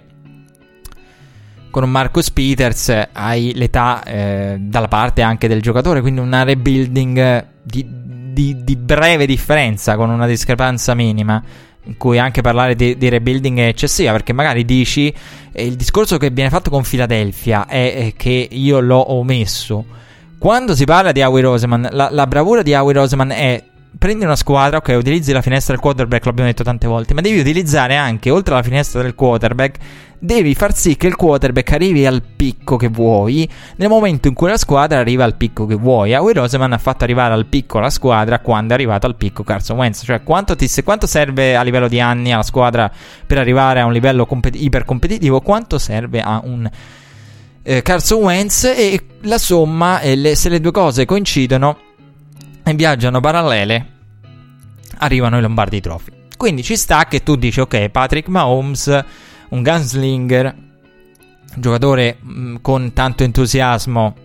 con un Marcus Peters hai l'età eh, dalla parte anche del giocatore. Quindi una rebuilding di, di, di breve differenza con una discrepanza minima in cui anche parlare di, di, rebuilding è eccessiva, perché magari dici eh, il discorso che viene fatto con Philadelphia è, è, che io l'ho omesso. Quando si parla di Howie Roseman, la, la bravura di Howie Roseman è prendi una squadra, ok, utilizzi la finestra del quarterback, l'abbiamo detto tante volte, ma devi utilizzare anche, oltre alla finestra del quarterback, devi far sì che il quarterback arrivi al picco che vuoi. Nel momento in cui la squadra arriva al picco che vuoi. Howie Roseman ha fatto arrivare al picco la squadra quando è arrivato al picco Carson Wentz, cioè quanto, ti, quanto serve a livello di anni alla squadra per arrivare a un livello compet- ipercompetitivo, quanto serve a un... Eh, Carson Wentz? E la somma, e le, se le due cose coincidono, e viaggiano parallele, arrivano i Lombardi Trophy. Quindi ci sta che tu dici, ok, Patrick Mahomes, un gunslinger, giocatore mh, mm, con tanto entusiasmo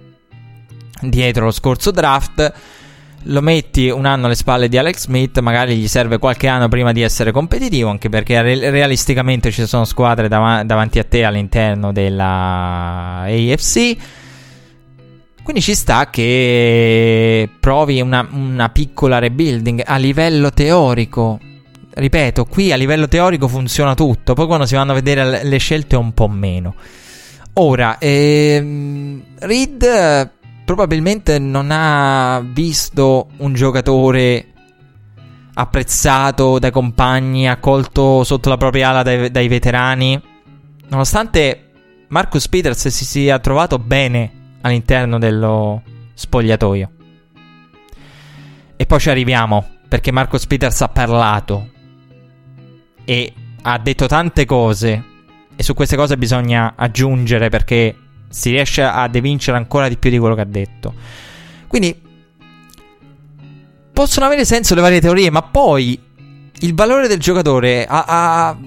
dietro lo scorso draft, lo metti un anno alle spalle di Alex Smith, magari gli serve qualche anno prima di essere competitivo, anche perché re- realisticamente ci sono squadre dav- davanti a te all'interno della AFC quindi ci sta che provi una, una piccola rebuilding a livello teorico. Ripeto, qui a livello teorico funziona tutto, poi quando si vanno a vedere le scelte un po' meno. Ora, ehm, Reed probabilmente non ha visto un giocatore apprezzato dai compagni, accolto sotto la propria ala dai, dai veterani. Nonostante Marcus Peters si sia trovato bene all'interno dello spogliatoio. E poi ci arriviamo, perché Marcus Peters ha parlato e ha detto tante cose. E su queste cose bisogna aggiungere perché si riesce ad evincere ancora di più di quello che ha detto. Quindi possono avere senso le varie teorie, ma poi il valore del giocatore a, a,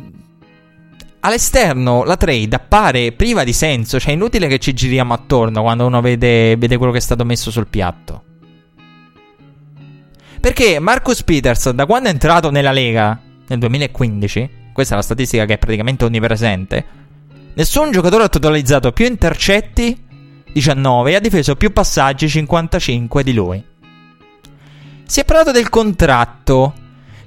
all'esterno la trade appare priva di senso, cioè è inutile che ci giriamo attorno quando uno vede, vede quello che è stato messo sul piatto. Perché Marcus Peters, da quando è entrato nella Lega nel 2015, questa è la statistica che è praticamente onnipresente, nessun giocatore ha totalizzato più intercetti, 19, e ha difeso più passaggi, 55 di lui. Si è parlato del contratto.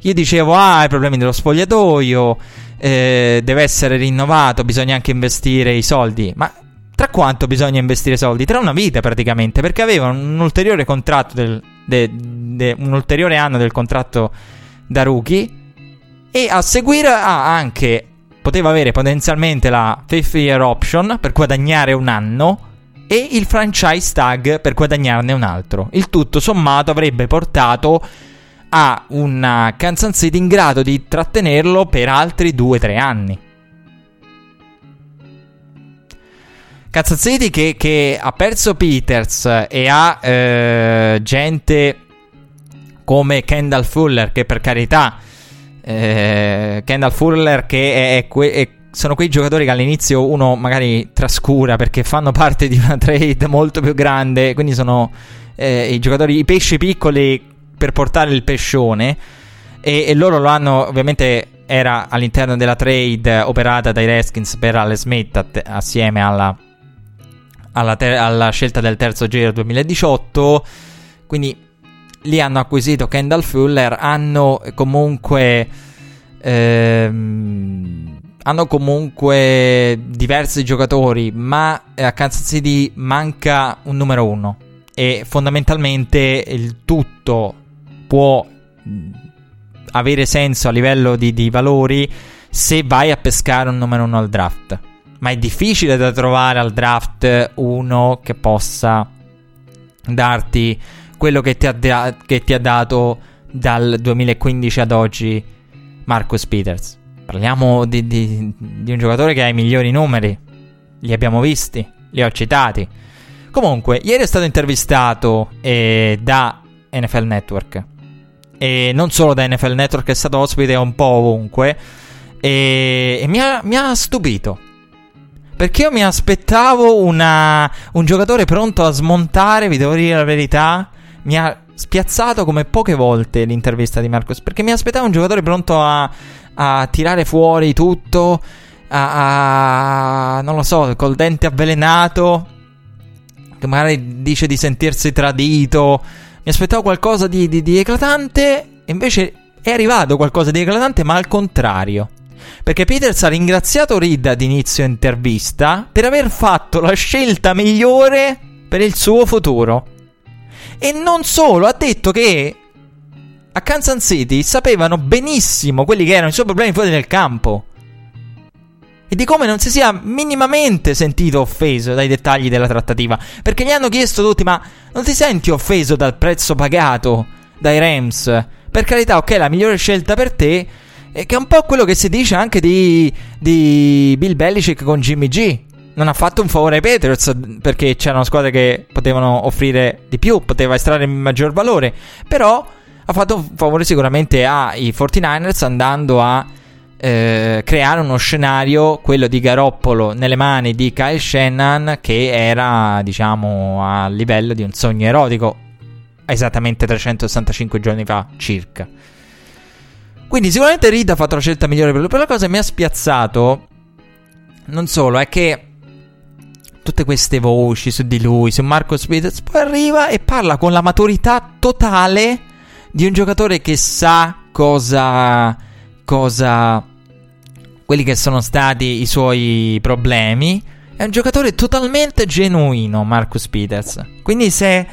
Io dicevo, ah, i problemi dello spogliatoio, eh, deve essere rinnovato, bisogna anche investire i soldi. Ma tra quanto bisogna investire soldi? Tra una vita praticamente, perché aveva un ulteriore contratto del, de, de, un ulteriore anno del contratto da rookie e a seguire ha anche poteva avere potenzialmente la fifth year option per guadagnare un anno e il franchise tag per guadagnarne un altro. Il tutto sommato avrebbe portato a una Kansas City in grado di trattenerlo per altri 2-3 anni. Kansas City che, che, ha perso Peters e ha eh, gente come Kendall Fuller che per carità eh, Kendall Fuller che è, que- è sono quei giocatori che all'inizio uno magari trascura perché fanno parte di una trade molto più grande, quindi sono eh, i giocatori, i pesci piccoli per portare il pescione e, e, loro lo hanno ovviamente era all'interno della trade operata dai Redskins per Alex Smith att- assieme alla, alla, ter- alla scelta del terzo giro 2018 quindi lì hanno acquisito Kendall Fuller hanno comunque ehm, hanno comunque diversi giocatori, ma a Kansas City manca un numero uno. E fondamentalmente il tutto può avere senso a livello di, di valori se vai a pescare un numero uno al draft. Ma è difficile da trovare al draft uno che possa darti quello che ti ha, da- che ti ha dato dal 2015 ad oggi Marcus Peters. Parliamo di, di, di, un giocatore che ha i migliori numeri. Li abbiamo visti, li ho citati. Comunque, ieri è stato intervistato eh, da NFL Network. E non solo da NFL Network, è stato ospite un po' ovunque. E, e mi, ha, mi, ha, stupito. Perché io mi aspettavo una, un giocatore pronto a smontare, vi devo dire la verità. Mi ha spiazzato come poche volte l'intervista di Marcos. Perché mi aspettavo un giocatore pronto a a tirare fuori tutto, a, a non lo so, col dente avvelenato, che magari dice di sentirsi tradito. Mi aspettavo qualcosa di, di, di eclatante, e invece è arrivato qualcosa di eclatante, ma al contrario. Perché Peters ha ringraziato Reed ad inizio intervista per aver fatto la scelta migliore per il suo futuro. E non solo, ha detto che a Kansas City sapevano benissimo quelli che erano i suoi problemi fuori nel campo. E di come non si sia minimamente sentito offeso dai dettagli della trattativa. Perché gli hanno chiesto tutti: ma non ti senti offeso dal prezzo pagato dai Rams? Per carità, ok, la migliore scelta per te. E che è un po' quello che si dice anche di, di Bill Belichick con Jimmy G. Non ha fatto un favore ai Patriots perché c'erano squadre che potevano offrire di più, poteva estrarre maggior valore. Però ha fatto un favore sicuramente ai 49ers andando a eh, creare uno scenario, quello di Garoppolo nelle mani di Kyle Shannon, che era diciamo a livello di un sogno erotico esattamente 365 giorni fa circa. Quindi sicuramente Reed ha fatto la scelta migliore per lui. Però la cosa che mi ha spiazzato non solo è che tutte queste voci su di lui, su Marco Peters, poi arriva e parla con la maturità totale di un giocatore che sa cosa, cosa quelli che sono stati i suoi problemi, È un giocatore totalmente genuino, Marcus Peters. Quindi se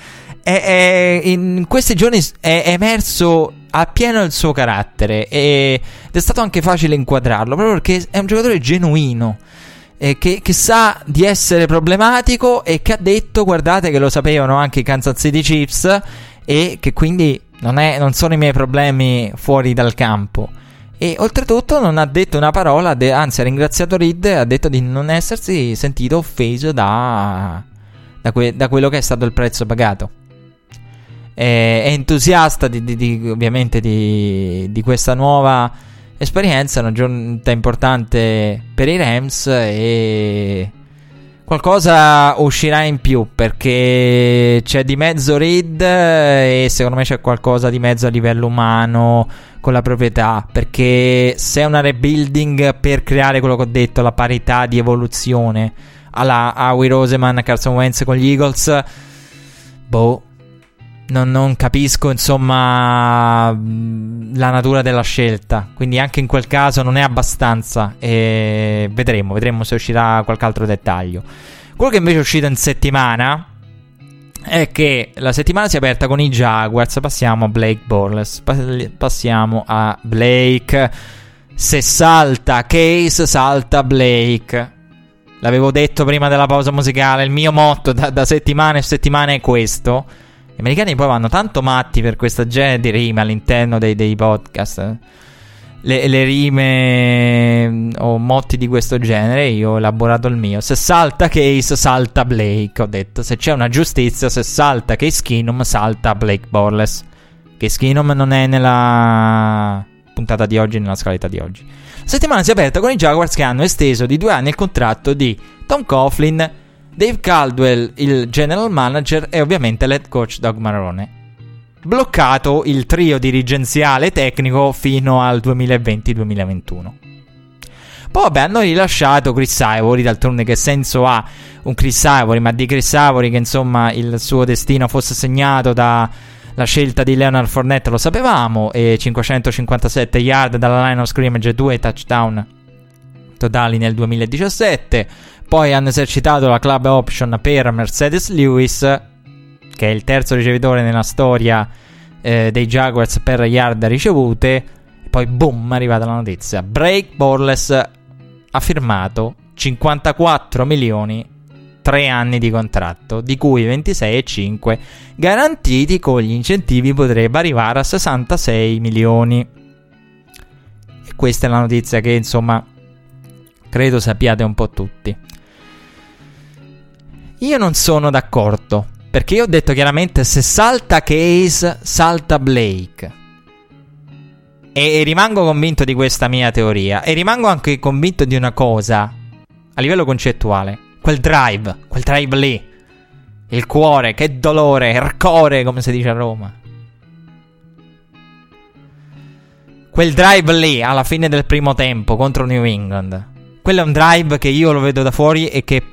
è, è, in questi giorni è emerso appieno il suo carattere ed è stato anche facile inquadrarlo proprio perché è un giocatore genuino eh, che, che, sa di essere problematico e che ha detto guardate che lo sapevano anche i Kansas City Chiefs e che quindi non, è, non sono i miei problemi fuori dal campo e oltretutto non ha detto una parola, de- anzi ha ringraziato Reed e ha detto di non essersi sentito offeso da, da, que- da quello che è stato il prezzo pagato. È, è entusiasta di, di, di, ovviamente di, questa nuova esperienza, una giornata importante per i Rams e qualcosa uscirà in più perché c'è di mezzo Reed e secondo me c'è qualcosa di mezzo a livello umano con la proprietà, perché se è una rebuilding per creare quello che ho detto, la parità di evoluzione alla Howie Roseman, Carson Wentz con gli Eagles, boh, non, non, capisco insomma la natura della scelta. Quindi anche in quel caso non è abbastanza. E vedremo, vedremo se uscirà qualche altro dettaglio. Quello che invece è uscito in settimana è che la settimana si è aperta con i Jaguars. Passiamo a Blake Borles. Passiamo a Blake. Se salta Case, salta Blake. L'avevo detto prima della pausa musicale. Il mio motto da, da settimane e settimane è questo. Gli americani poi vanno tanto matti per questa genere di rime all'interno dei, dei podcast le, le, rime mm, o motti di questo genere, io ho elaborato il mio. Se salta Case, salta Blake. Ho detto, se c'è una giustizia, se salta Case Keenum, salta Blake Borles. Case Keenum non è nella puntata di oggi, nella scaletta di oggi. La settimana si è aperta con i Jaguars che hanno esteso di due anni il contratto di Tom Coughlin, Dave Caldwell, il general manager, e ovviamente l'head coach Doug Marrone bloccato il trio dirigenziale tecnico fino al 2020-2021. Poi vabbè, hanno rilasciato Chris Ivory, d'altronde che senso ha un Chris Ivory, ma di Chris Ivory che insomma il suo destino fosse segnato dalla scelta di Leonard Fournette lo sapevamo, e 557 yard dalla line of scrimmage e 2 touchdown totali nel 2017. Poi hanno esercitato la club option per Mercedes Lewis che è il terzo ricevitore nella storia eh, dei Jaguars per yard ricevute. E poi, boom, è arrivata la notizia. Break Borles ha firmato 54 milioni 3 anni di contratto, di cui 26,5 garantiti con gli incentivi potrebbe arrivare a 66 milioni. E questa è la notizia che insomma credo sappiate un po' tutti. Io non sono d'accordo perché io ho detto chiaramente se salta Case, salta Blake. E, e, rimango convinto di questa mia teoria. E rimango anche convinto di una cosa. A livello concettuale. Quel drive. Quel drive lì. Il cuore. Che dolore. Il core, come si dice a Roma. Quel drive lì, alla fine del primo tempo, contro New England. Quello è un drive che io lo vedo da fuori e che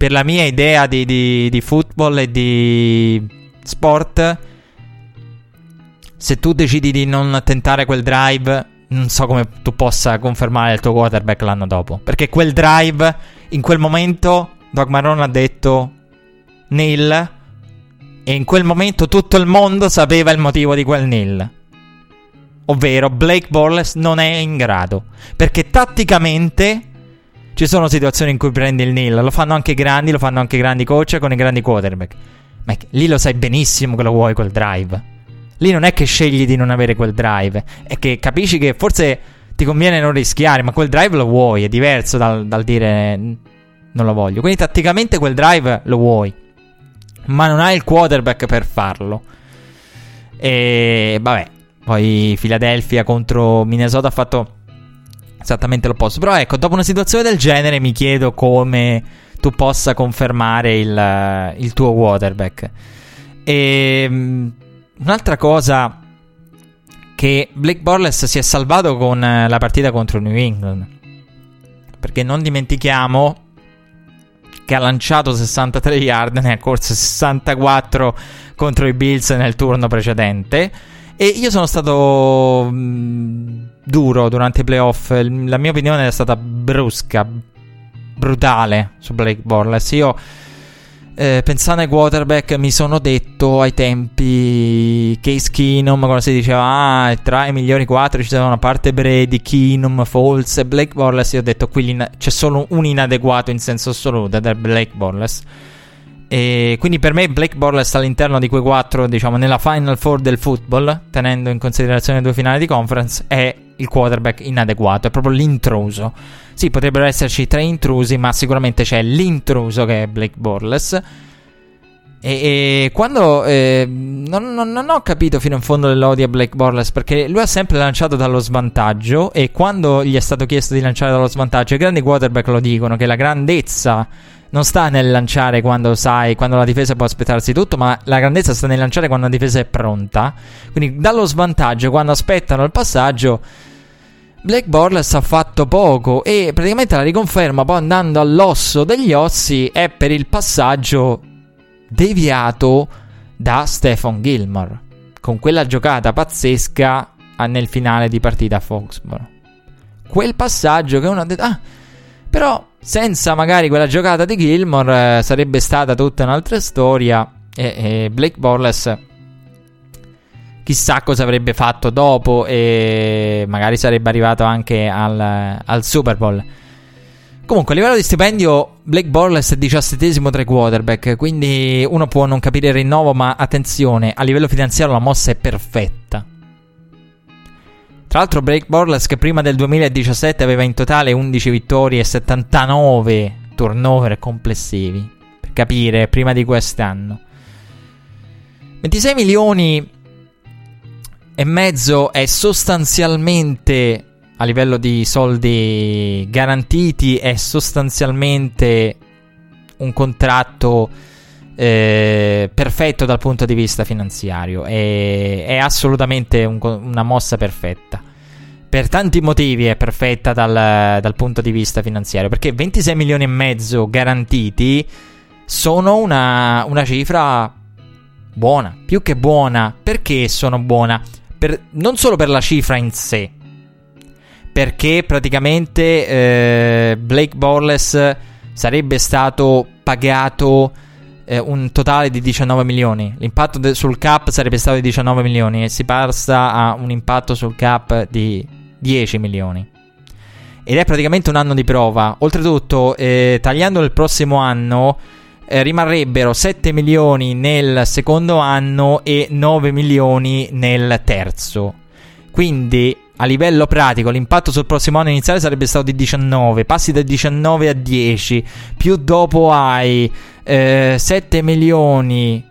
per la mia idea di, di, di football e di sport, se tu decidi di non tentare quel drive, non so come tu possa confermare il tuo quarterback l'anno dopo. Perché quel drive, in quel momento, Doc Marrone ha detto nil. E in quel momento tutto il mondo sapeva il motivo di quel nil. Ovvero Blake Borles non è in grado. Perché tatticamente ci sono situazioni in cui prendi il nil, lo fanno anche i grandi, lo fanno anche i grandi coach con i grandi quarterback. Ma lì lo sai benissimo che lo vuoi quel drive. Lì non è che scegli di non avere quel drive, è che capisci che forse ti conviene non rischiare, ma quel drive lo vuoi, è diverso dal, dal dire non lo voglio. Quindi tatticamente quel drive lo vuoi, ma non hai il quarterback per farlo. E vabbè, poi Philadelphia contro Minnesota ha fatto esattamente l'opposto. Però ecco, dopo una situazione del genere mi chiedo come tu possa confermare il, il tuo quarterback. E um, un'altra cosa che Blake Borles si è salvato con la partita contro New England. Perché non dimentichiamo che ha lanciato 63 yard, ne ha corso 64 contro i Bills nel turno precedente. E io sono stato mm, duro durante i playoff. La mia opinione è stata brusca. brutale su Blake Borles. Io eh, pensando ai quarterback mi sono detto ai tempi Case Keenum quando si diceva ah tra i migliori quattro ci sono a parte Brady, Keenum, Foles e Blake Borles io ho detto qui c'è solo un inadeguato in senso assoluto ed è Blake Borles e quindi per me Blake Borles all'interno di quei quattro, diciamo, nella Final Four del football, tenendo in considerazione due finali di conference, è il quarterback inadeguato, è proprio l'intruso. Sì, potrebbero esserci tre intrusi, ma sicuramente c'è l'intruso che è Blake Borles. E, e quando eh, non, non, non, ho capito fino in fondo dell'odio a Blake Borles perché lui ha sempre lanciato dallo svantaggio e quando gli è stato chiesto di lanciare dallo svantaggio i grandi quarterback lo dicono che la grandezza non sta nel lanciare quando sai, quando la difesa può aspettarsi tutto, ma la grandezza sta nel lanciare quando la difesa è pronta. Quindi dallo svantaggio, quando aspettano il passaggio, Black Borles ha fatto poco e praticamente la riconferma poi andando all'osso degli ossi è per il passaggio deviato da Stephen Gilmore con quella giocata pazzesca nel finale di partita a Foxborough. Quel passaggio che uno ha detto ah però senza magari quella giocata di Gilmore eh, sarebbe stata tutta un'altra storia e, e Blake Borles chissà cosa avrebbe fatto dopo e magari sarebbe arrivato anche al, al Super Bowl. Comunque, a livello di stipendio, Blake Borles è diciassettesimo tra i quarterback, quindi uno può non capire il rinnovo, ma attenzione, a livello finanziario la mossa è perfetta. Tra l'altro Blake Borles che prima del 2017 aveva in totale 11 vittorie e 79 turnover complessivi. Per capire, prima di quest'anno. 26 milioni e mezzo è sostanzialmente a livello di soldi garantiti è sostanzialmente un contratto eh, perfetto dal punto di vista finanziario. È, è assolutamente un, una mossa perfetta. Per tanti motivi è perfetta dal, dal punto di vista finanziario. Perché 26 milioni e mezzo garantiti sono una, una cifra buona, più che buona. Perché sono buona? Per, non solo per la cifra in sé, perché praticamente eh, Blake Borles sarebbe stato pagato eh, un totale di 19 milioni. L'impatto de- sul cap sarebbe stato di 19 milioni e si passa a un impatto sul cap di 10 milioni. Ed è praticamente un anno di prova. Oltretutto, eh, tagliando il prossimo anno, eh, rimarrebbero 7 milioni nel secondo anno e 9 milioni nel terzo. Quindi a livello pratico l'impatto sul prossimo anno iniziale sarebbe stato di 19, passi da 19 a 10, più dopo hai eh, 7 milioni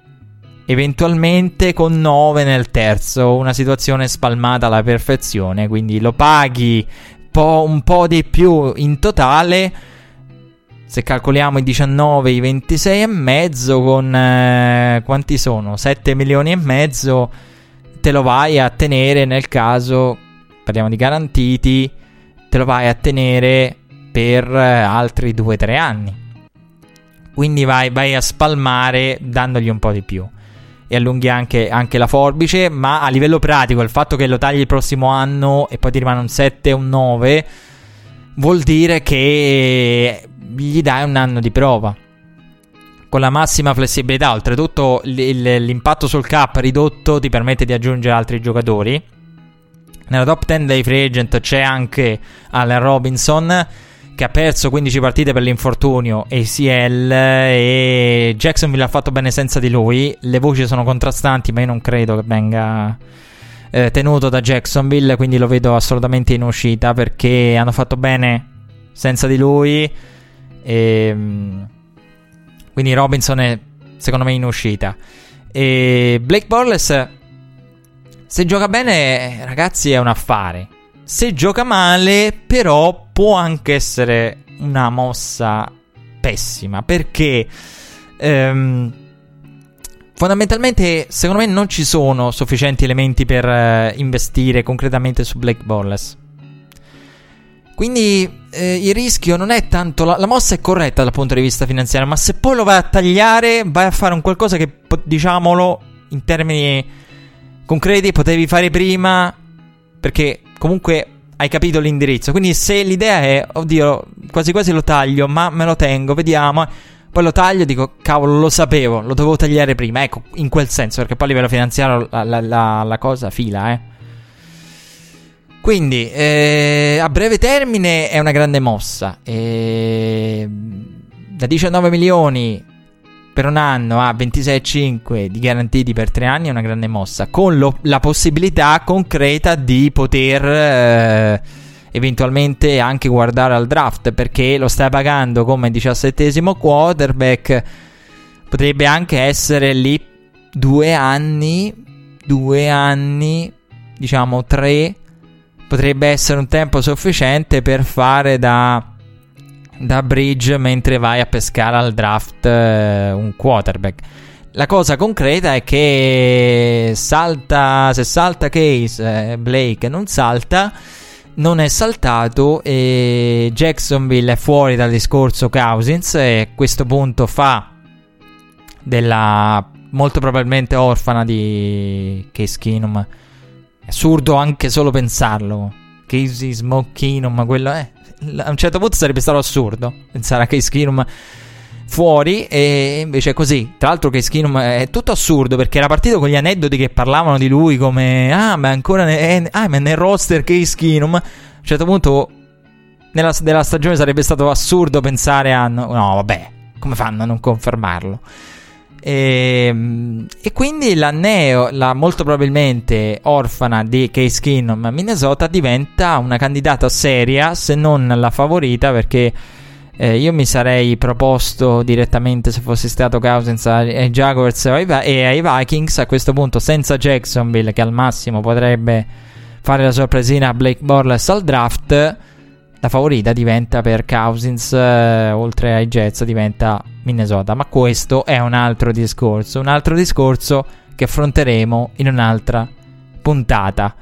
eventualmente con 9 nel terzo, una situazione spalmata alla perfezione, quindi lo paghi po- un po' di più in totale. Se calcoliamo i 19, i 26 e mezzo con eh, quanti sono? 7 milioni e mezzo te lo vai a tenere nel caso parliamo di garantiti, te lo vai a tenere per eh, altri 2-3 anni. Quindi vai, vai, a spalmare dandogli un po' di più. E allunghi anche, anche, la forbice, ma a livello pratico il fatto che lo tagli il prossimo anno e poi ti rimane un 7 o un 9 vuol dire che gli dai un anno di prova con la massima flessibilità. Oltretutto, l'impatto sul cap ridotto ti permette di aggiungere altri giocatori. Nella top 10 dei free agent c'è anche Allen Robinson che ha perso 15 partite per l'infortunio ACL e Jacksonville ha fatto bene senza di lui. Le voci sono contrastanti, ma io non credo che venga eh, tenuto da Jacksonville, quindi lo vedo assolutamente in uscita perché hanno fatto bene senza di lui. E, ehm, quindi Robinson è secondo me in uscita. E Blake Borles se gioca bene, ragazzi, è un affare. Se gioca male, però, può anche essere una mossa pessima. Perché ehm, fondamentalmente, secondo me, non ci sono sufficienti elementi per eh, investire concretamente su Black Ballless. Quindi eh, il rischio non è tanto. La, la, mossa è corretta dal punto di vista finanziario, ma se poi lo vai a tagliare, vai a fare un qualcosa che, diciamolo, in termini concreti potevi fare prima perché comunque hai capito l'indirizzo. Quindi se l'idea è, oddio, quasi quasi lo taglio, ma me lo tengo, vediamo. Poi lo taglio e dico, cavolo, lo sapevo, lo dovevo tagliare prima. Ecco, in quel senso, perché poi a livello finanziario la, la, la, la cosa fila, eh. Quindi, eh, a breve termine è una grande mossa. Eh, da 19 milioni per un anno a 26,5 di garantiti per tre anni è una grande mossa. Con lo, la possibilità concreta di poter eh, eventualmente anche guardare al draft perché lo stai pagando come 17 quarterback. Potrebbe anche essere lì due anni, due anni, diciamo tre potrebbe essere un tempo sufficiente per fare da, da bridge mentre vai a pescare al draft eh, un quarterback. La cosa concreta è che salta, se salta Case, eh, Blake non salta, non è saltato e Jacksonville è fuori dal discorso Cousins e a questo punto fa della molto probabilmente orfana di Case Keenum assurdo anche solo pensarlo. Casey ma quello è. A un certo punto sarebbe stato assurdo pensare a Case Keenum fuori e invece è così. Tra l'altro Case Keenum è tutto assurdo perché era partito con gli aneddoti che parlavano di lui come ah ma ancora ne, ah, ma nel roster Case Keenum. A un certo punto nella, della stagione sarebbe stato assurdo pensare a no, no vabbè, come fanno a non confermarlo? E, ehm, e, quindi la neo, la molto probabilmente orfana di Case Keenum Minnesota diventa una candidata seria, se non la favorita, perché eh, io mi sarei proposto direttamente se fossi stato Cousins ai Jaguars e ai Vikings a questo punto senza Jacksonville che al massimo potrebbe fare la sorpresina a Blake Borles al draft la favorita diventa per Cousins, eh, oltre ai Jets, diventa Minnesota. Ma questo è un altro discorso, un altro discorso che affronteremo in un'altra puntata.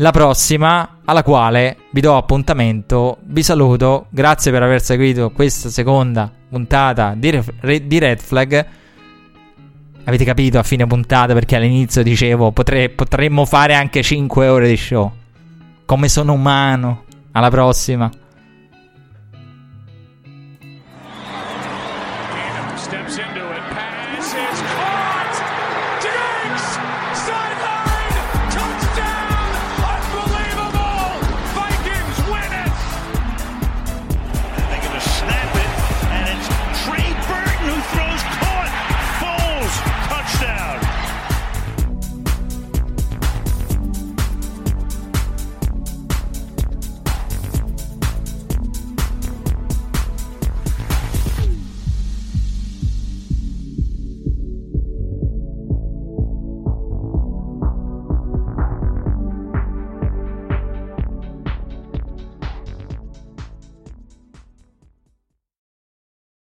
La prossima, alla quale vi do appuntamento, vi saluto, grazie per aver seguito questa seconda puntata di, Re- di Red Flag. Avete capito a fine puntata perché all'inizio dicevo potre- potremmo fare anche 5 ore di show. Come sono umano. Alla prossima.